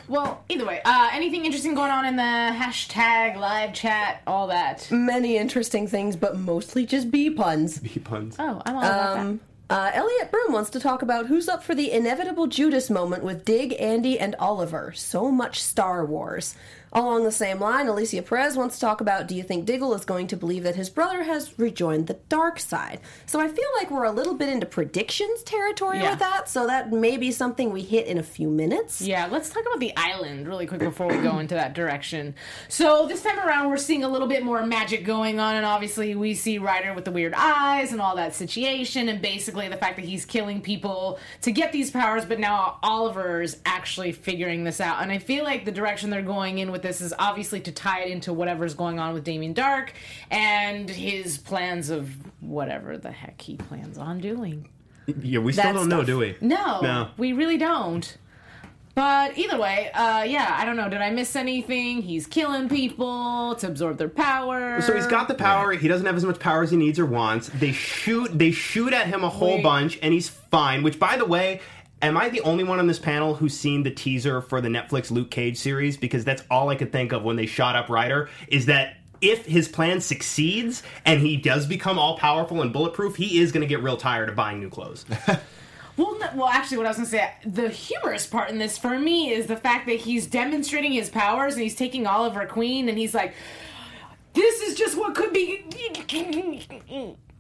Well, either way, uh, anything interesting going on in the hashtag live chat, all that? Many interesting things, but mostly just bee puns. He puns. Oh, I'm all about Um, uh, Elliot Broom wants to talk about who's up for the inevitable Judas moment with Dig, Andy, and Oliver. So much Star Wars. Along the same line, Alicia Perez wants to talk about do you think Diggle is going to believe that his brother has rejoined the dark side? So I feel like we're a little bit into predictions territory Yeah. with that, so that may be something we hit in a few minutes. Yeah, let's talk about the island really quick before we go <clears throat> into that direction. So this time around, we're seeing a little bit more magic going on, and obviously we see Reiter with the weird eyes and all that situation, and basically the fact that he's killing people to get these powers, but now Oliver's actually figuring this out. And I feel like the direction they're going in with this is obviously to tie it into whatever's going on with Damien Darhk and his plans of whatever the heck he plans on doing. Yeah, we still That don't know, do we? No, No. we really don't. But either way, uh, yeah, I don't know. Did I miss anything? He's killing people to absorb their power. So he's got the power. He doesn't have as much power as he needs or wants. They shoot. They shoot at him a whole Wait. bunch, and he's fine. Which, by the way, am I the only one on this panel who's seen the teaser for the Netflix Luke Cage series? Because that's all I could think of when they shot up Reiter. Is that if his plan succeeds and he does become all powerful and bulletproof, he is going to get real tired of buying new clothes. <laughs> Well, no, well, actually, what I was gonna say, the humorous part in this for me is the fact that he's demonstrating his powers and he's taking Oliver Queen and he's like, "This is just what could be."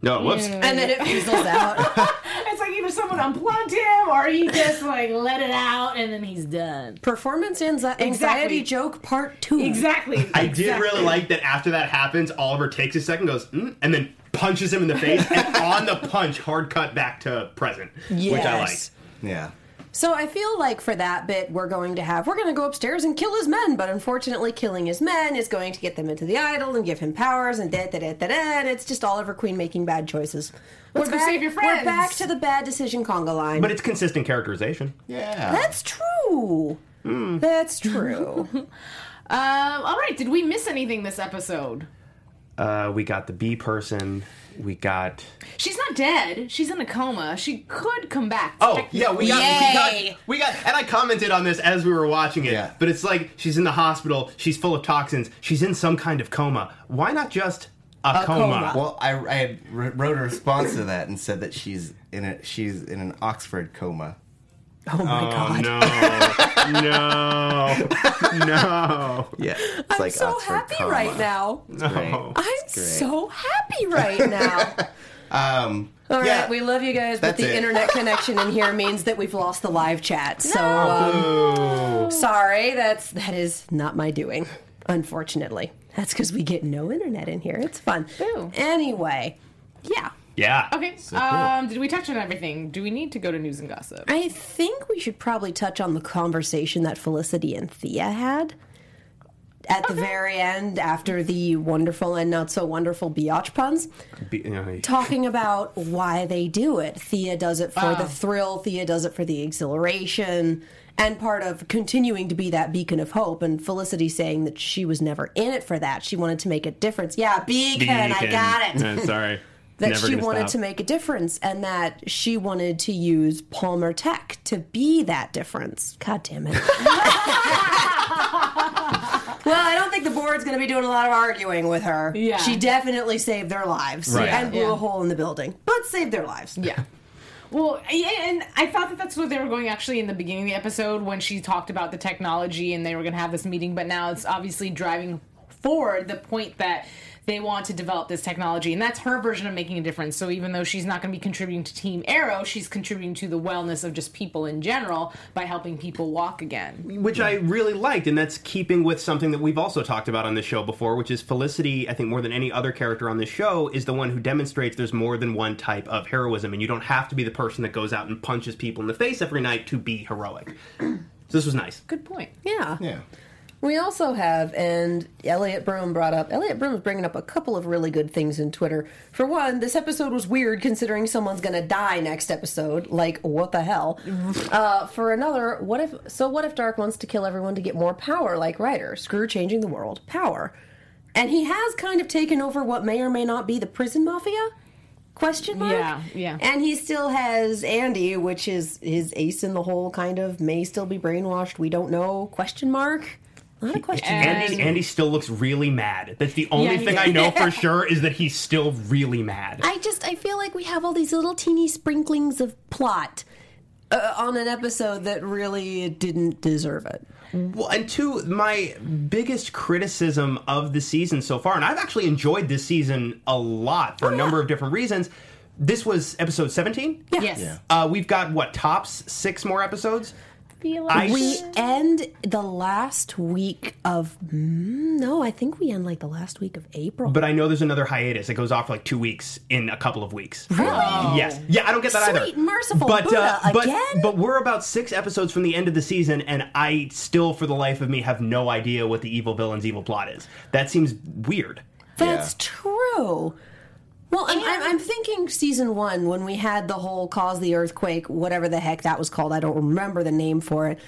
No, whoops. And then it fizzles out. <laughs> It's like either someone unplugged him or he just like let it out and then he's done. Performance anxi- anxiety Exactly. joke part two. Exactly. I did exactly. really like that after that happens, Oliver takes a second, goes, mm, and then punches him in the face, and <laughs> on the punch, hard cut back to present, which I like. Yes. Yeah. So I feel like for that bit, we're going to have we're going to go upstairs and kill his men, but unfortunately, killing his men is going to get them into the idol and give him powers and da da da da da. And it's just Oliver Queen making bad choices. Let's we're go back, save your friends. We're back to the bad decision conga line. But it's consistent characterization. Yeah. that's true. Hmm. That's <laughs> true. Um, all right. Did we miss anything this episode? Uh, we got the bee person. We got. She's not dead. She's in a coma. She could come back. Oh yeah, we got, we Yay. got we got and I commented on this as we were watching it. Yeah. But it's like she's in the hospital, she's full of toxins, she's in some kind of coma. Why not just a, coma? coma. Well, I, I wrote a response to that and said that she's in a she's in an Oxford coma. Oh my god. No, <laughs> no, no. Yeah, it's I'm like so Oxford happy coma. right now. No. I'm so happy right <laughs> now. Um, All right, yeah. we love you guys, but That's the it. internet connection in here means that we've lost the live chat. So um, sorry, that's that is not my doing. Unfortunately, that's because we get no internet in here. It's fun. Boo. Anyway, yeah, Yeah. Okay. um, did we touch on everything? Do we need to go to news and gossip? I think we should probably touch on the conversation that Felicity and Thea had at the very end after the wonderful and not so wonderful biatch puns. Be- you talking about why they do it. Thea does it for Oh. the thrill, Thea does it for the exhilaration, and part of continuing to be that beacon of hope. And Felicity saying that she was never in it for that. She wanted to make a difference. Yeah, beacon, I got it. Uh, <laughs> sorry. That Never she wanted stop. to make a difference and that she wanted to use Palmer Tech to be that difference. God damn it. <laughs> well, I don't think the board's going to be doing a lot of arguing with her. Yeah. She definitely saved their lives Right. and blew Yeah. a hole in the building, but saved their lives. Yeah. Well, and I thought that that's what they were going actually in the beginning of the episode when she talked about the technology and they were going to have this meeting, but now it's obviously driving forward the point that they want to develop this technology, and that's her version of making a difference. So even though she's not going to be contributing to Team Arrow, she's contributing to the wellness of just people in general by helping people walk again. which I really liked, and that's keeping with something that we've also talked about on this show before, which is Felicity. I think more than any other character on this show is the one who demonstrates there's more than one type of heroism, and you don't have to be the person that goes out and punches people in the face every night to be heroic. <clears throat> so this was nice. Good point. Yeah. Yeah. We also have, and Elliot Broom brought up, Elliot Broom is bringing up a couple of really good things in Twitter. For one, this episode was weird considering someone's going to die next episode. Like, what the hell? <laughs> uh, for another, what if, so what if Darhk wants to kill everyone to get more power, like Reiter? Screw changing the world. Power. And he has kind of taken over what may or may not be the prison mafia? Question mark? Yeah, yeah. And he still has Andy, which is his ace in the hole, kind of, may still be brainwashed. We don't know. Question mark? Not a question mark. Andy, Andy still looks really mad. That's the only Yeah, thing does. I know for <laughs> sure is that he's still really mad. I just I feel like we have all these little teeny sprinklings of plot uh, on an episode that really didn't deserve it. Well, and two, my biggest criticism of the season so far, and I've actually enjoyed this season a lot for a number of different reasons. This was episode 17. Yes. Yeah. Uh, we've got, what, tops six more episodes? Feel like We end the last week of mm, no, I think we end like the last week of April. But I know there's another hiatus. It goes off for like two weeks in a couple of weeks. really? Yes. Yeah, I don't get that either. Sweet, merciful but, Buddha, uh, but, again? But we're about six episodes from the end of the season, and I still, for the life of me, have no idea what the evil villain's evil plot is. That seems weird. That's Yeah. true. Well, I'm, I'm, I'm thinking season one when we had the whole cause the earthquake, whatever the heck that was called. I don't remember the name for it.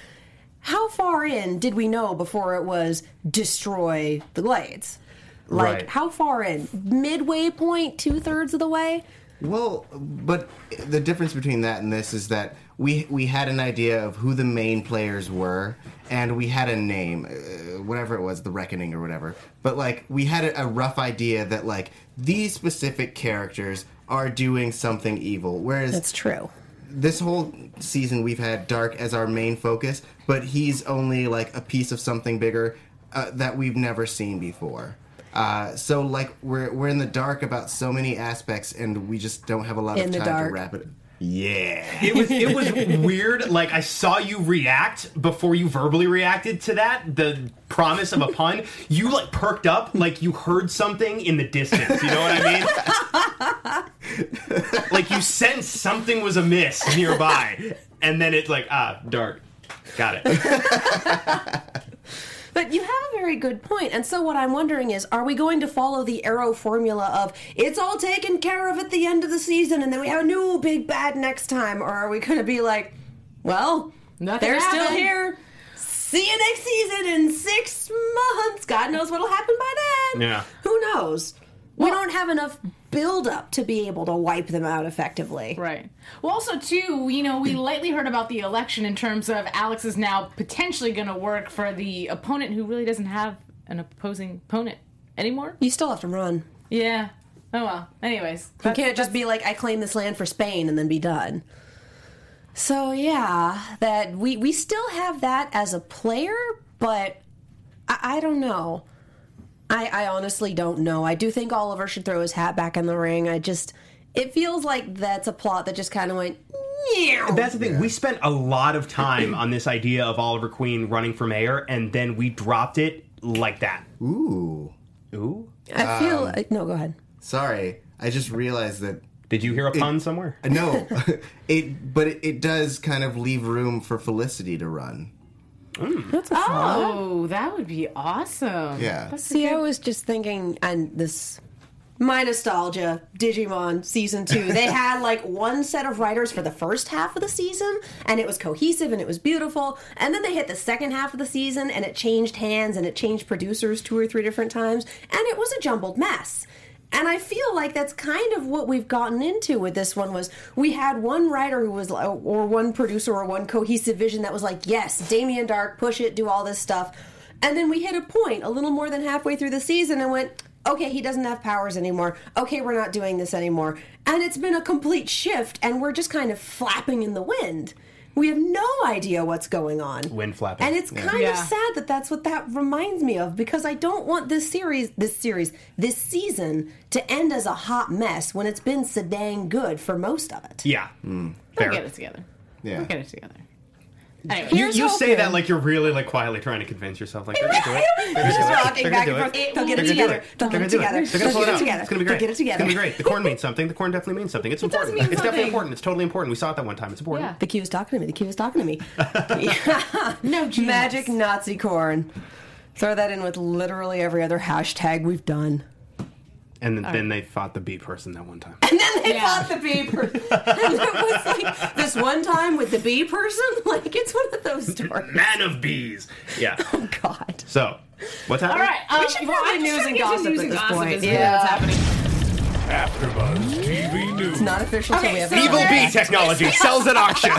How far in did we know before it was destroy the glades? Like Right. how far in? Midway point, two thirds of the way. Well, but the difference between that and this is that we we had an idea of who the main players were, and we had a name, uh, whatever it was, the Reckoning or whatever. But like we had a, a rough idea that like these specific characters are doing something evil, whereas That's true. this whole season we've had Darhk as our main focus, but he's only like a piece of something bigger uh, that we've never seen before. Uh, so like we're we're in the dark about so many aspects, and we just don't have a lot In of time to wrap it. Yeah. It was it was weird. Like I saw you react before you verbally reacted to that. The promise of a pun. You like perked up like you heard something in the distance. You know what I mean? like you sensed something was amiss nearby, and then it's like ah dark. Got it. But you have a very good point. And so what I'm wondering is, are we going to follow the Arrow formula of it's all taken care of at the end of the season and then we have a new big bad next time? Or are we going to be like, well, Nothing they're still here. See you next season in six months. God knows what'll happen by then. Yeah. Who knows? we don't have enough build up to be able to wipe them out effectively. Right. Well, also too, you know, we lightly heard about the election in terms of Alex is now potentially going to work for the opponent who really doesn't have an opposing opponent anymore. You still have to run. Yeah. Oh well. Anyways, You can't just be like, I claim this land for Spain and then be done. So yeah, that we we still have that as a player, but I, I don't know. I, I honestly don't know. I do think Oliver should throw his hat back in the ring. I just it feels like that's a plot that just kind of went. "Meow." That's the thing. We spent a lot of time on this idea of Oliver Queen running for mayor, and then we dropped it like that. Ooh. Ooh. I feel um, like, no. Go ahead. Sorry, I just realized that Did you hear a pun somewhere? no, <laughs> it but it, it does kind of leave room for Felicity to run. Mm. That's a thought. Oh, that would be awesome. Yeah. That's See, a I good- was just thinking, and this my nostalgia, Digimon season two. They <laughs> had like one set of writers for the first half of the season, and it was cohesive and it was beautiful. And then they hit the second half of the season, and it changed hands and it changed producers two or three different times, and it was a jumbled mess. And I feel like that's kind of what we've gotten into with this one was we had one writer who was uh, or one producer or one cohesive vision that was like, yes, Damien Darhk, push it, do all this stuff. And then we hit a point a little more than halfway through the season and went, okay, he doesn't have powers anymore. Okay, we're not doing this anymore. And it's been a complete shift and we're just kind of flapping in the wind. We have no idea what's going on. Wind flapping. And it's kind Yeah. of sad that that's what that reminds me of because I don't want this series, this series, this season to end as a hot mess when it's been so dang good for most of it. Yeah. Mm. We'll get it together. Yeah. We'll get it together. Anyway, You, you say that like you're really like quietly trying to convince yourself like they're gonna do it. <laughs> They're gonna Just do it. rocking They're back gonna and do forth. it. They'll get They're it gonna do together. it. They'll They're get gonna it do it. together. They're gonna pull it get it out. together. It's gonna be great. get it together. It's gonna be great. The corn means something. The corn definitely means something. It's important. It's definitely important. It's totally important. We saw it that one time. It's important. Yeah. The key was talking to me. The key was talking to me. <laughs> <laughs> No. Magic Nazi corn. Throw that in with literally every other hashtag we've done. And then, then they fought the bee person that one time. And then they Yeah. fought the bee person. <laughs> and it was like this one time with the bee person. <laughs> Like it's one of those stories. Man of bees. Yeah. <laughs> Oh God. So, what's happening? All right. Um, should well, probably I'm just news trying and to get to gossip news at and this gossip point. is Yeah. what's happening. AfterBuzz TV News. It's not official till Okay, we have so- Evil show. bee technology sells at auction.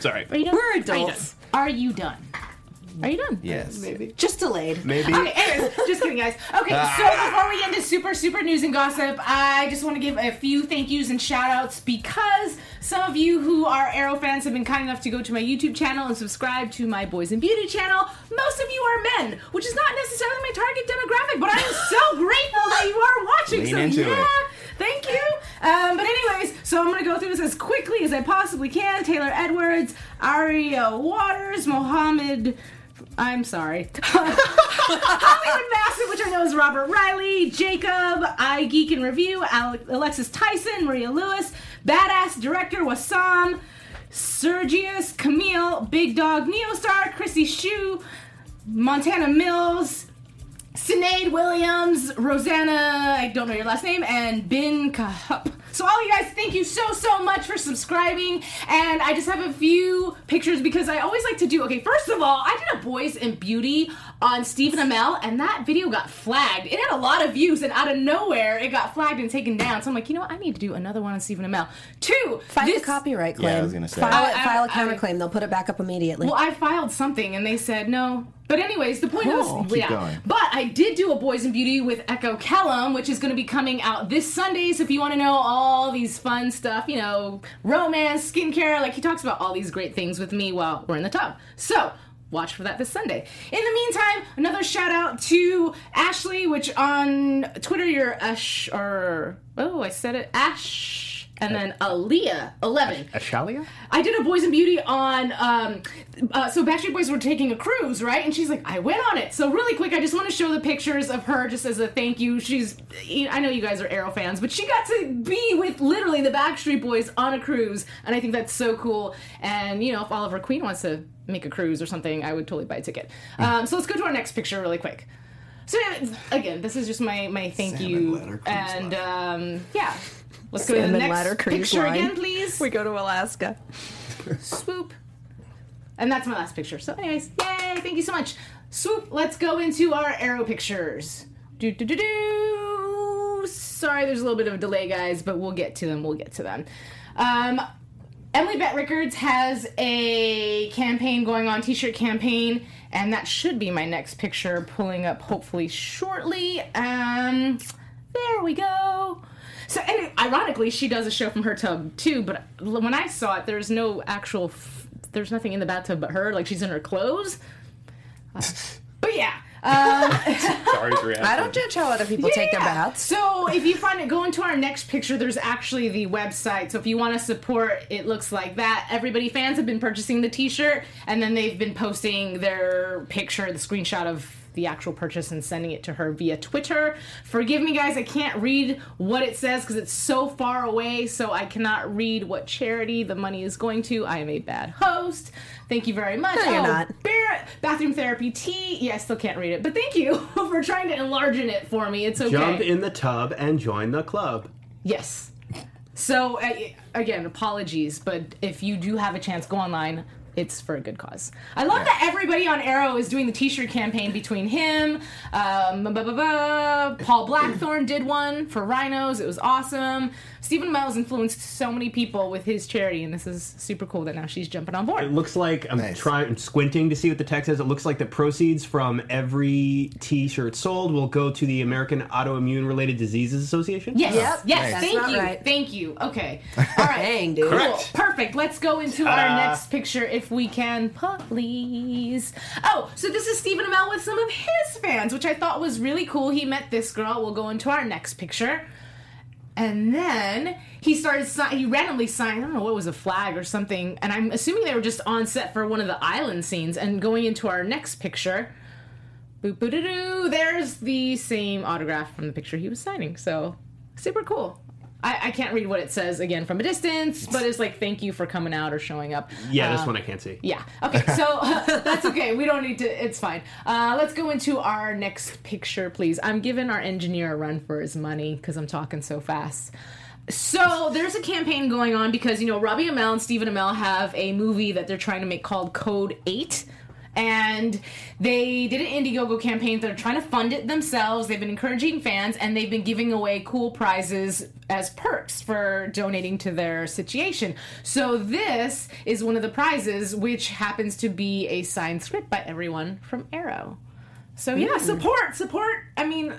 Sorry. Are you done? We're Are you done? adults. Are you done? Are you done? Yes. Maybe. Just delayed. Maybe. Okay, anyways, just kidding, guys. Okay, so before we get into super, super news and gossip, I just want to give a few thank yous and shout outs because some of you who are Arrow fans have been kind enough to go to my YouTube channel and subscribe to my Boys and Beauty channel. Most of you are men, which is not necessarily my target demographic, but I am so <laughs> grateful that you are watching. Lean so, into yeah. it. Thank you. Um, but anyways, so I'm gonna go through this as quickly as I possibly can. Taylor Edwards, Aria Waters, Mohammed. I'm sorry. <laughs> Hollywood Massive, which I know is Robert Riley, Jacob, I Geek and Review, Ale- Alexis Tyson, Maria Lewis, Badass Director Wassam, Sergius, Camille, Big Dog Neostar, Chrissy Shu, Montana Mills, Sinead Williams, Rosanna, I don't know your last name, and Bin Kahup. So all you guys, thank you so so much for subscribing. And I just have a few pictures because I always like to do. Okay, first of all, I did a Boys and Beauty on Stephen Amell, and that video got flagged. It had a lot of views, and out of nowhere, it got flagged and taken down. So I'm like, you know what? I need to do another one on Stephen Amell. Two, file this- the copyright claim. Yeah, I was gonna say. File, I- I- file a I- counterclaim. They'll put it back up immediately. Well, I filed something, and they said no. But anyways, the point Cool. is, Keep yeah. going. But I did do a Boys and Beauty with Echo Kellum, which is going to be coming out this Sunday. So if you want to know all these fun stuff, you know, romance, skincare, like he talks about all these great things with me while we're in the tub. So watch for that this Sunday. In the meantime, another shout out to Ashley, which on Twitter you're Ash or oh I said it Ash. And then Aaliyah, 11. Ashalia? I did a Boys and Beauty on. Um, uh, so Backstreet Boys were taking a cruise, right? And she's like, I went on it. So really quick, I just want to show the pictures of her just as a thank you. She's, I know you guys are Arrow fans, but she got to be with literally the Backstreet Boys on a cruise, and I think that's so cool. And you know, if Oliver Queen wants to make a cruise or something, I would totally buy a ticket. Um, so let's go to our next picture really quick. So again, this is just my my thank Salmon you, and um, yeah. Let's go to the next ladder picture line. again, please We go to Alaska. swoop. And that's my last picture. So, anyways, yay! Thank you so much. Swoop. Let's go into our arrow pictures. Do do do do. Sorry, there's a little bit of a delay, guys, but we'll get to them. We'll get to them. Um, Emily Bett Rickards has a campaign going on, T-shirt campaign, and that should be my next picture pulling up hopefully shortly. Um, there we go. So, and ironically, she does a show from her tub too. But when I saw it, there's no actual, f- there's nothing in the bathtub but her. Like she's in her clothes. Uh, but yeah. Um, <laughs> Sorry I don't judge how other people take their baths. So if you find it, go into our next picture. There's actually the website. So if you want to support, it looks like that. Everybody fans have been purchasing the T-shirt, and then they've been posting their picture, the screenshot of the actual purchase, and sending it to her via Twitter. Forgive me, guys. I can't read what it says because it's so far away. So I cannot read what charity the money is going to. I am a bad host. Thank you very much. No, you're Oh, not. Bear, bathroom therapy tea. Yeah, I still can't read it, but thank you <laughs> for trying to enlarge it for me. It's okay. Jump in the tub and join the club. Yes. So again, apologies, but if you do have a chance, go online. It's for a good cause. I love that everybody on Arrow is doing the T-shirt campaign between him, um, ba- ba- ba- Paul Blackthorne did one for rhinos. It was awesome. Stephen Amell's influenced so many people with his charity, and this is super cool that now she's jumping on board. It looks like I'm Nice. trying, I'm squinting to see what the text says. It looks like the proceeds from every T-shirt sold will go to the American Autoimmune Related Diseases Association. Yes, Yep. yes, That's thank not you, right. thank you. Okay, <laughs> all right, Dang, dude. Cool. Correct. Perfect. Let's go into our next picture if we can, please. Oh, so this is Stephen Amell with some of his fans, which I thought was really cool. He met this girl. We'll go into our next picture. And then he started, he randomly signed, I don't know what was a flag or something. And I'm assuming they were just on set for one of the island scenes. And going into our next picture, boop boop doo doo, there's the same autograph from the picture he was signing. So super cool. I, I can't read what it says again from a distance, but it's like thank you for coming out or showing up. Yeah, this Uh, one I can't see. yeah. Okay. So <laughs> that's okay. We don't need to. It's fine. Uh, let's go into our next picture, please. I'm giving our engineer a run for his money because I'm talking so fast. So there's a campaign going on because you know Robbie Amell and Stephen Amell have a movie that they're trying to make called Code Eight. And they did an Indiegogo campaign. They're trying to fund it themselves. They've been encouraging fans, and they've been giving away cool prizes as perks for donating to their situation. So this is one of the prizes, which happens to be a signed script by everyone from Arrow. So yeah, mm. support, support. I mean,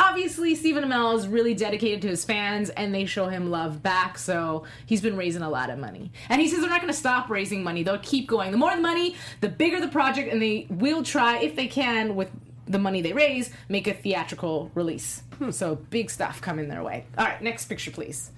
obviously Stephen Amell is really dedicated to his fans, and they show him love back. So he's been raising a lot of money, and he says they're not going to stop raising money. They'll keep going. The more the money, the bigger the project, and they will try, if they can, with the money they raise, make a theatrical release. Hmm. So big stuff coming their way. All right, next picture, please.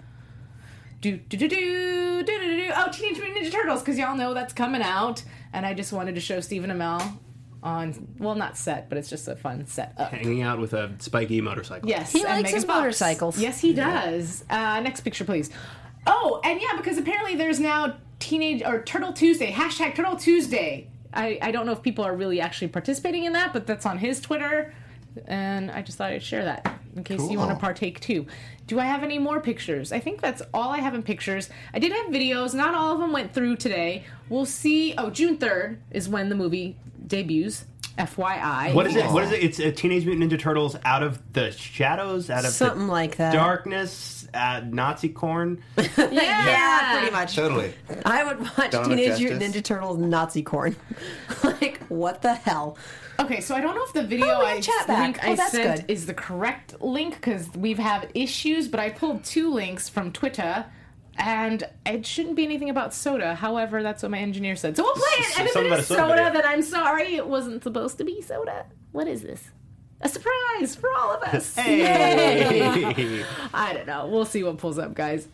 Do do do do do do do. do. Oh, Teenage Mutant Ninja Turtles, because y'all know that's coming out, and I just wanted to show Stephen Amell on well, not set, but it's just a fun set up. Hanging out with a spiky motorcycle. Yes, He and likes Megan his Fox. motorcycles. Yes, he does. Uh, next picture, please. Oh, and yeah, because apparently there's now teenage or Turtle Tuesday hashtag Turtle Tuesday. I, I don't know if people are really actually participating in that, but that's on his Twitter, and I just thought I'd share that in case you want to partake too. Do I have any more pictures? I think that's all I have in pictures. I did have videos. Not all of them went through today. We'll see. Oh, June third is when the movie debuts. FYI. What is it? What is it? It's a Teenage Mutant Ninja Turtles out of the shadows, out of Something the like that. darkness, uh, Nazi corn. <laughs> <laughs> Yeah, Yeah, pretty much. Totally. I would watch Dawn Teenage Mutant Ninja Turtles Nazi corn. like, <laughs> like, what the hell? Okay, so I don't know if the video Oh, I chat back. link Oh, I that's sent good. is the correct link because we've had issues, but I pulled two links from Twitter. And it shouldn't be anything about soda. However, that's what my engineer said. So we'll play it. And if Something about soda soda, then I'm sorry. It wasn't supposed to be soda. What is this? A surprise for all of us. Hey. I don't know. We'll see what pulls up, guys.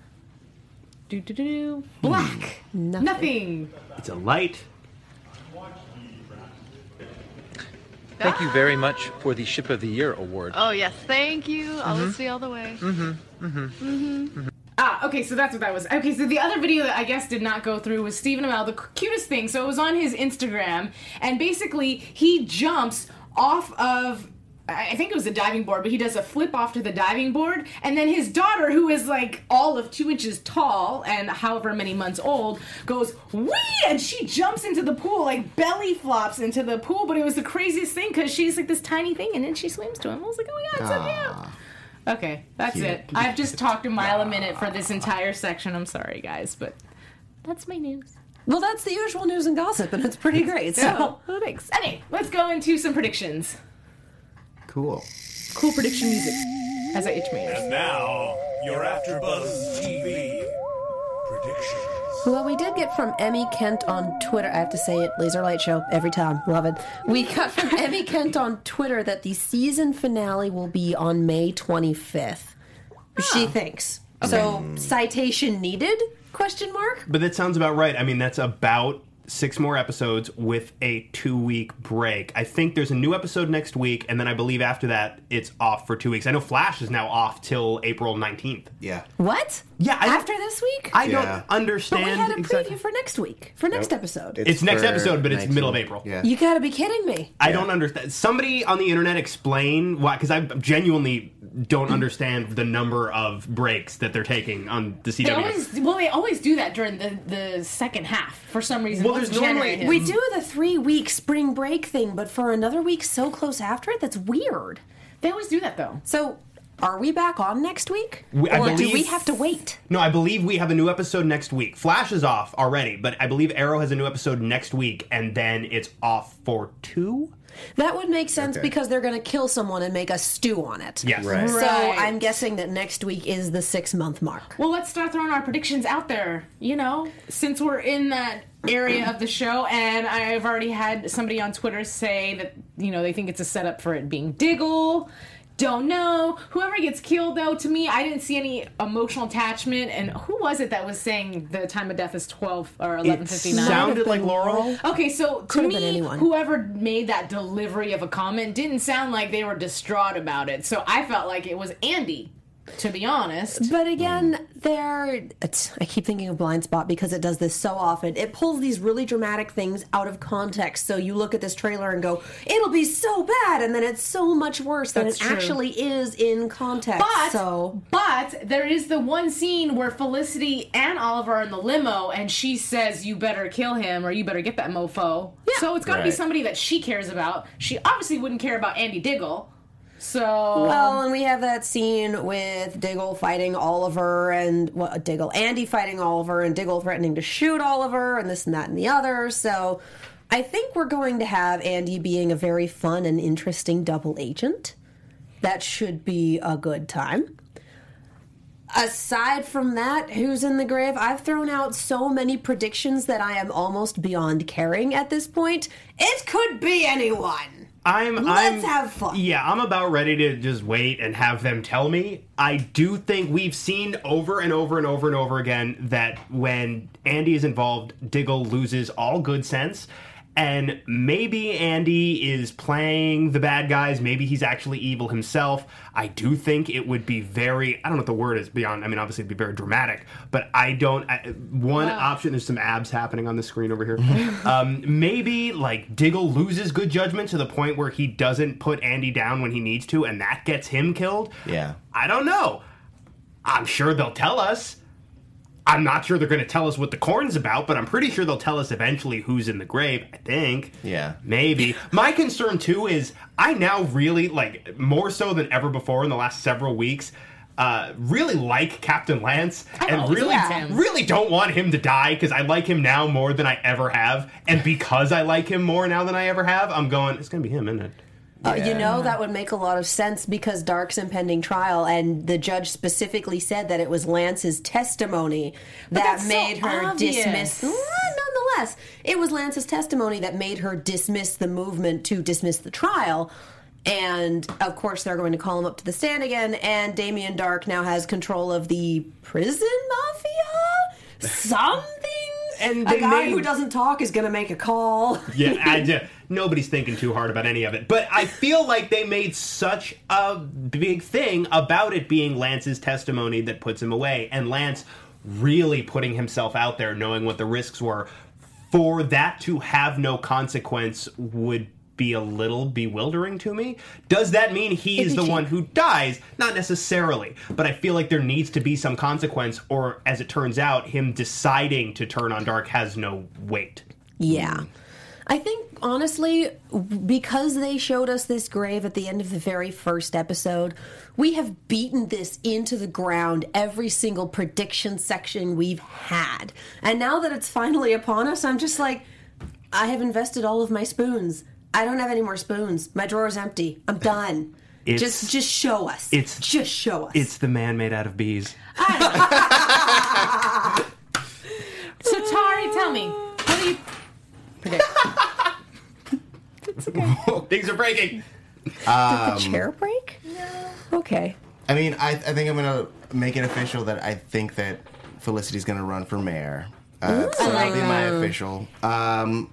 Do do do do. Black. Nothing. Nothing. it's a light. Thank you very much for the Ship of the Year award. Oh yes, thank you. Olive mm-hmm. Sea all the way. Mm-hmm. Mm-hmm. Ah, okay, so that's what that was. Okay, so the other video that I guess did not go through was Stephen Amell, the cutest thing. So it was on his Instagram, and basically he jumps off of. I think it was a diving board, but he does a flip off to the diving board, and then his daughter, who is like all of two inches tall and however many months old, goes wee, and she jumps into the pool, like belly flops into the pool. But it was the craziest thing because she's like this tiny thing, and then she swims to him. I was like, oh my god, it's so cute. Okay, that's it. I've just talked a mile a minute for this entire section. I'm sorry, guys, but that's my news. Well, that's the usual news and gossip, and it's pretty great. So, So, oh, thanks. Anyway, let's go into some predictions. Cool. Cool prediction music. As I itch my ears. And now, after AfterBuzz TV predictions. Well, we did get from Emmy Kent on Twitter. I have to say it, Laser Light Show every time. Love it. We got from <laughs> Emmy Kent on Twitter that the season finale will be on May 25th. She ah. thinks. So, citation needed? Question mark. But that sounds about right. I mean, that's about six more episodes with a two week break. I think there's a new episode next week, and then I believe after that it's off for two weeks. I know Flash is now off till April 19th. Yeah. What? Yeah, I- After this week? I Yeah. don't but understand. we had a preview exactly- for next week, for next episode. It's next for episode, but it's middle of April. Yeah. you gotta be kidding me. I don't understand. Somebody on the internet explain why, because I genuinely don't understand the number of breaks that they're taking on the CW. They always, well, they always do that during the, the second half for some reason. Well, Once there's normally- January We mm-hmm. do the three week spring break thing, but for another week so close after it, that's weird. They always do that though. So, are we back on next week? We- I or do we have to wait? No, I believe we have a new episode next week. Flash is off already, but I believe Arrow has a new episode next week, and then it's off for two. That would make sense Okay. because they're going to kill someone and make a stew on it. Yes. Right. So Right. I'm guessing that next week is the six month mark. Well, let's start throwing our predictions out there. You know, since we're in that area of the show, and I've already had somebody on Twitter say that you know they think it's a setup for it being Diggle. Don't know. Whoever gets killed, though, to me, I didn't see any emotional attachment. And who was it that was saying the time of death is twelve or eleven It sounded like Laurel. Okay, so to Could have me, anyone. whoever made that delivery of a comment didn't sound like they were distraught about it. So I felt like it was Andy, to be honest. But again, there. It's, I keep thinking of Blindspot because it does this so often. It pulls these really dramatic things out of context. So you look at this trailer and go, "It'll be so bad," and then it's so much worse than That's it true. actually is in context. But so but there is the one scene where Felicity and Oliver are in the limo, and she says, "You better kill him, or you better get that mofo." So it's got to be somebody that she cares about. She obviously wouldn't care about Andy Diggle. So Well, and we have that scene with Diggle fighting Oliver and well, Diggle, Andy fighting Oliver, and Diggle threatening to shoot Oliver, and this and that and the other. So, I think we're going to have Andy being a very fun and interesting double agent. That should be a good time. Aside from that, who's in the grave? I've thrown out so many predictions that I am almost beyond caring at this point. It could be anyone. I'm. Let's I'm, have fun. Yeah, I'm about ready to just wait and have them tell me. I do think we've seen over and over and over and over again that when Andy is involved, Diggle loses all good sense. And maybe Andy is playing the bad guys. Maybe he's actually evil himself. I do think it would be very, I don't know what the word is beyond, I mean, obviously it'd be very dramatic, but I don't, I, one option, there's some abs happening on the screen over here. <laughs> um, maybe like Diggle loses good judgment to the point where he doesn't put Andy down when he needs to, and that gets him killed. Yeah. I don't know. I'm sure they'll tell us. I'm not sure they're going to tell us what the corn's about, but I'm pretty sure they'll tell us eventually who's in the grave. I think. Yeah. Maybe. My concern too is I now really like more so than ever before in the last several weeks. uh, really like Captain Lance and always really, liked him. really don't want him to die because I like him now more than I ever have, and because I like him more now than I ever have, I'm going. It's gonna be him, isn't it? Uh, you know, that would make a lot of sense because Darhk's impending trial, and the judge specifically said that it was Lance's testimony that that's so made her obvious. dismiss. Nonetheless, it was Lance's testimony that made her dismiss the movement to dismiss the trial. And of course, they're going to call him up to the stand again, and Damien Darhk now has control of the prison mafia? <laughs> Something? And a guy made- who doesn't talk is going to make a call. Yeah, <laughs> I, ju- nobody's thinking too hard about any of it. But I feel like they made such a big thing about it being Lance's testimony that puts him away, and Lance really putting himself out there, knowing what the risks were. For that to have no consequence would be a little bewildering to me. Does that mean he is the one who dies? Not necessarily, but I feel like there needs to be some consequence, or as it turns out, him deciding to turn on Darhk has no weight. Yeah. I think, honestly, because they showed us this grave at the end of the very first episode, we have beaten this into the ground every single prediction section we've had. And now that it's finally upon us, I'm just like, I have invested all of my spoons. I don't have any more spoons. My drawer's empty. I'm done. It's- just just show us. it's- just show us. It's the man made out of bees. <laughs> So Tauri, tell me, what do you predict? <laughs> <laughs> Things are breaking. Did the chair break? No. Okay. I mean, I, I think I'm gonna make it official that I think that Felicity's gonna run for mayor. Uh, so that'll be my official. Um,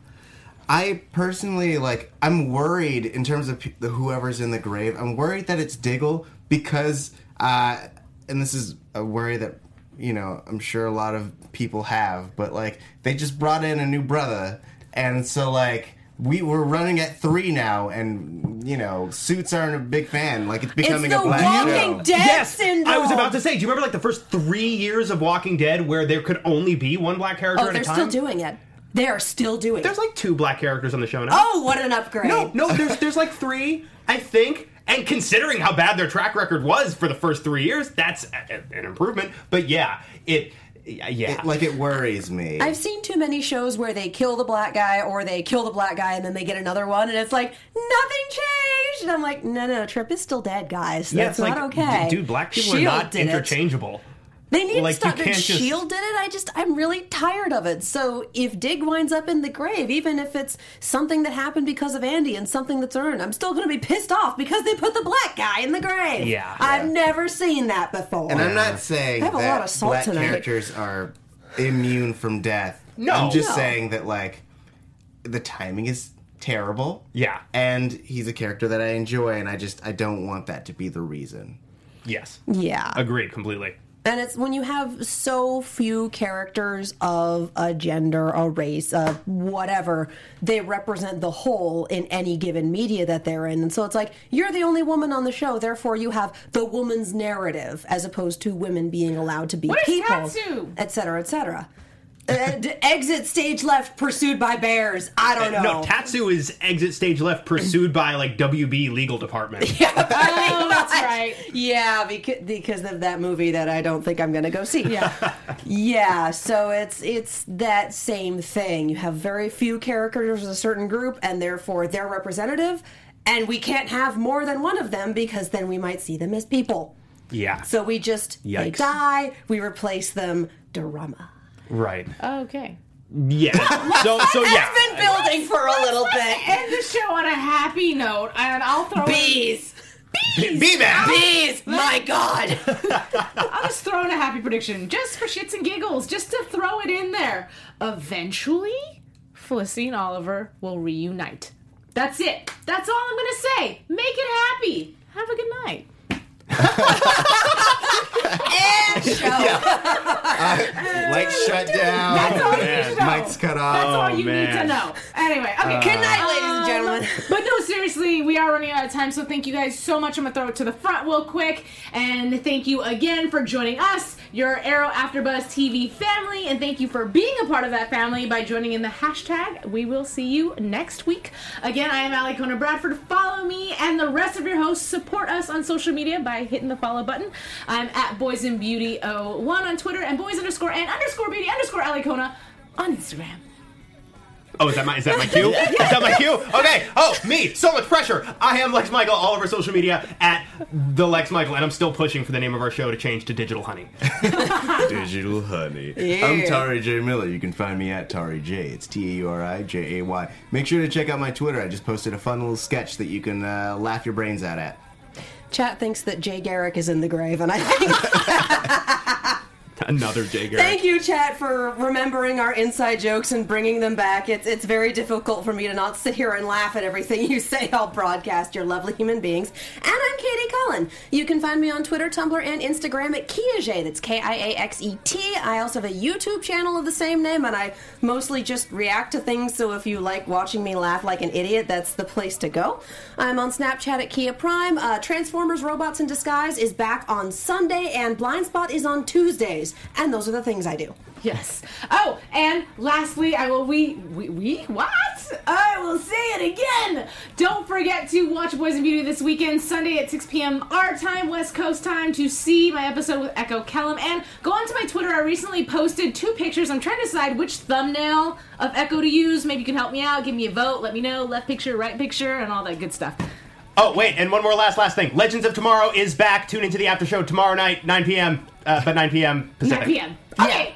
I personally like. I'm worried in terms of pe- the whoever's in the grave. I'm worried that it's Diggle because, uh, and this is a worry that you know I'm sure a lot of people have. But like, they just brought in a new brother, and so like. We we're running at three now, and you know, suits aren't a big fan. Like it's becoming it's a the black Walking show. Dead yes, syndrome. I was about to say. Do you remember like the first three years of Walking Dead where there could only be one black character Oh, at they're a time? still doing it. They are still doing There's it. like two black characters on the show now. Oh, what an upgrade! no, no, there's there's like three, I think. And considering how bad their track record was for the first three years, that's a, a- an improvement. But yeah, it, yeah, It- like it worries me. I've seen too many shows where they kill the black guy or they kill the black guy and then they get another one and it's like nothing changed. And I'm like, no, no, Trip is still dead, guys. yeah, That's it's like, not okay. dude, black people Shield are not did it. Interchangeable. They need Like, to stop. you can't just- Shield did it. I just, I'm really tired of it. So if Dig winds up in the grave, even if it's something that happened because of Andy and something that's earned, I'm still going to be pissed off because they put the black guy in the grave. Yeah. I've never seen that before. and I'm not saying I have a lot of salt black tonight. characters are immune from death. No. I'm just No. saying that like the timing is terrible. Yeah. And he's a character that I enjoy and I just I don't want that to be the reason. Yes, yeah. agreed completely. And it's when you have so few characters of a gender, a race, a whatever, they represent the whole in any given media that they're in. And so it's like, you're the only woman on the show, therefore you have the woman's narrative as opposed to women being allowed to be What people, et cetera, et cetera. Uh, exit stage left, pursued by bears. I don't know. No, Tatsu is exit stage left, pursued by like WB legal department. <laughs> Oh, that's right. Yeah, because because of that movie that I don't think I'm going to go see. Yeah, yeah. So it's it's that same thing. You have very few characters of a certain group, and therefore they're representative, and we can't have more than one of them because then we might see them as people. Yeah, So we just they die. We replace them. Drama. Right. Okay. Yeah. <laughs> So so yeah. It's been building for a little bit. End the show on a happy note, and I'll throw in, Bees. Be man. Bees. My God. <laughs> I'll just throw in a happy prediction, just for shits and giggles, just to throw it in there. Eventually, Felicity and Oliver will reunite. That's it. That's all I'm gonna say. Make it happy. Have a good night. And show. Lights shut down. That's all you need to know. Mics cut That's off. all you need to man. know. Anyway, okay. Good night, ladies and gentlemen. Um, <laughs> But no, seriously, we are running out of time, so thank you guys so much. I'm gonna throw it to the front real quick, and thank you again for joining us, your Arrow AfterBuzz TV family, and thank you for being a part of that family by joining in the hashtag. We will see you next week. Again, I am Alikona Bradford. Follow me and the rest of your hosts. Support us on social media by hitting the follow button. I'm at Boys and Beauty 01 on Twitter and Boys underscore and underscore Beauty underscore Alikona on Instagram. Oh, is that my is that my cue? <laughs> Is that my cue? Okay. Oh, me. So much pressure. I am Lex Michael all over social media at the Lex Michael, and I'm still pushing for the name of our show to change to Digital Honey. <laughs> Digital honey. I'm Tauri J Miller. You can find me at Tauri J. It's T A U R I J A Y. Make sure to check out my Twitter. I just posted a fun little sketch that you can uh, laugh your brains out at. Chat thinks that Jay Garrick is in the grave, and I think <laughs> Another Jay Garrick. Thank you, chat, for remembering our inside jokes and bringing them back. It's it's very difficult for me to not sit here and laugh at everything <laughs> you say all broadcast. You're lovely human beings. And I'm Katie Cullen. You can find me on Twitter, Tumblr, and Instagram at Kiaxet. That's K I A X E T. I also have a YouTube channel of the same name, and I mostly just react to things. So if you like watching me laugh like an idiot, that's the place to go. I'm on Snapchat at Kia Prime. Uh, Transformers Robots in Disguise is back on Sunday, and Blindspot is on Tuesdays. And those are the things I do. Yes. Oh, and lastly, I will we we, we what? I will say it again. Don't forget to watch Boys and Beauty this weekend, Sunday at 6 p.m. our time, West Coast time, to see my episode with Echo Kellum. And go onto my Twitter. I recently posted two pictures. I'm trying to decide which thumbnail of Echo to use. Maybe you can help me out. Give me a vote. Let me know. Left picture, right picture, and all that good stuff. Oh, wait, and one more last last thing. Legends of Tomorrow is back. Tune into the after show tomorrow night, 9 p.m. Uh, but 9 p.m. Pacific. 9 p.m. Okay.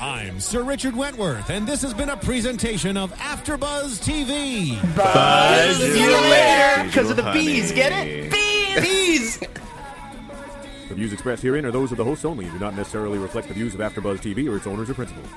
I'm Sir Richard Wentworth, and this has been a presentation of AfterBuzz TV. See you later. Because of the Digital bees, get it? Bees! The views expressed herein are those of the hosts only and do not necessarily reflect the views of AfterBuzz TV or its owners or principals.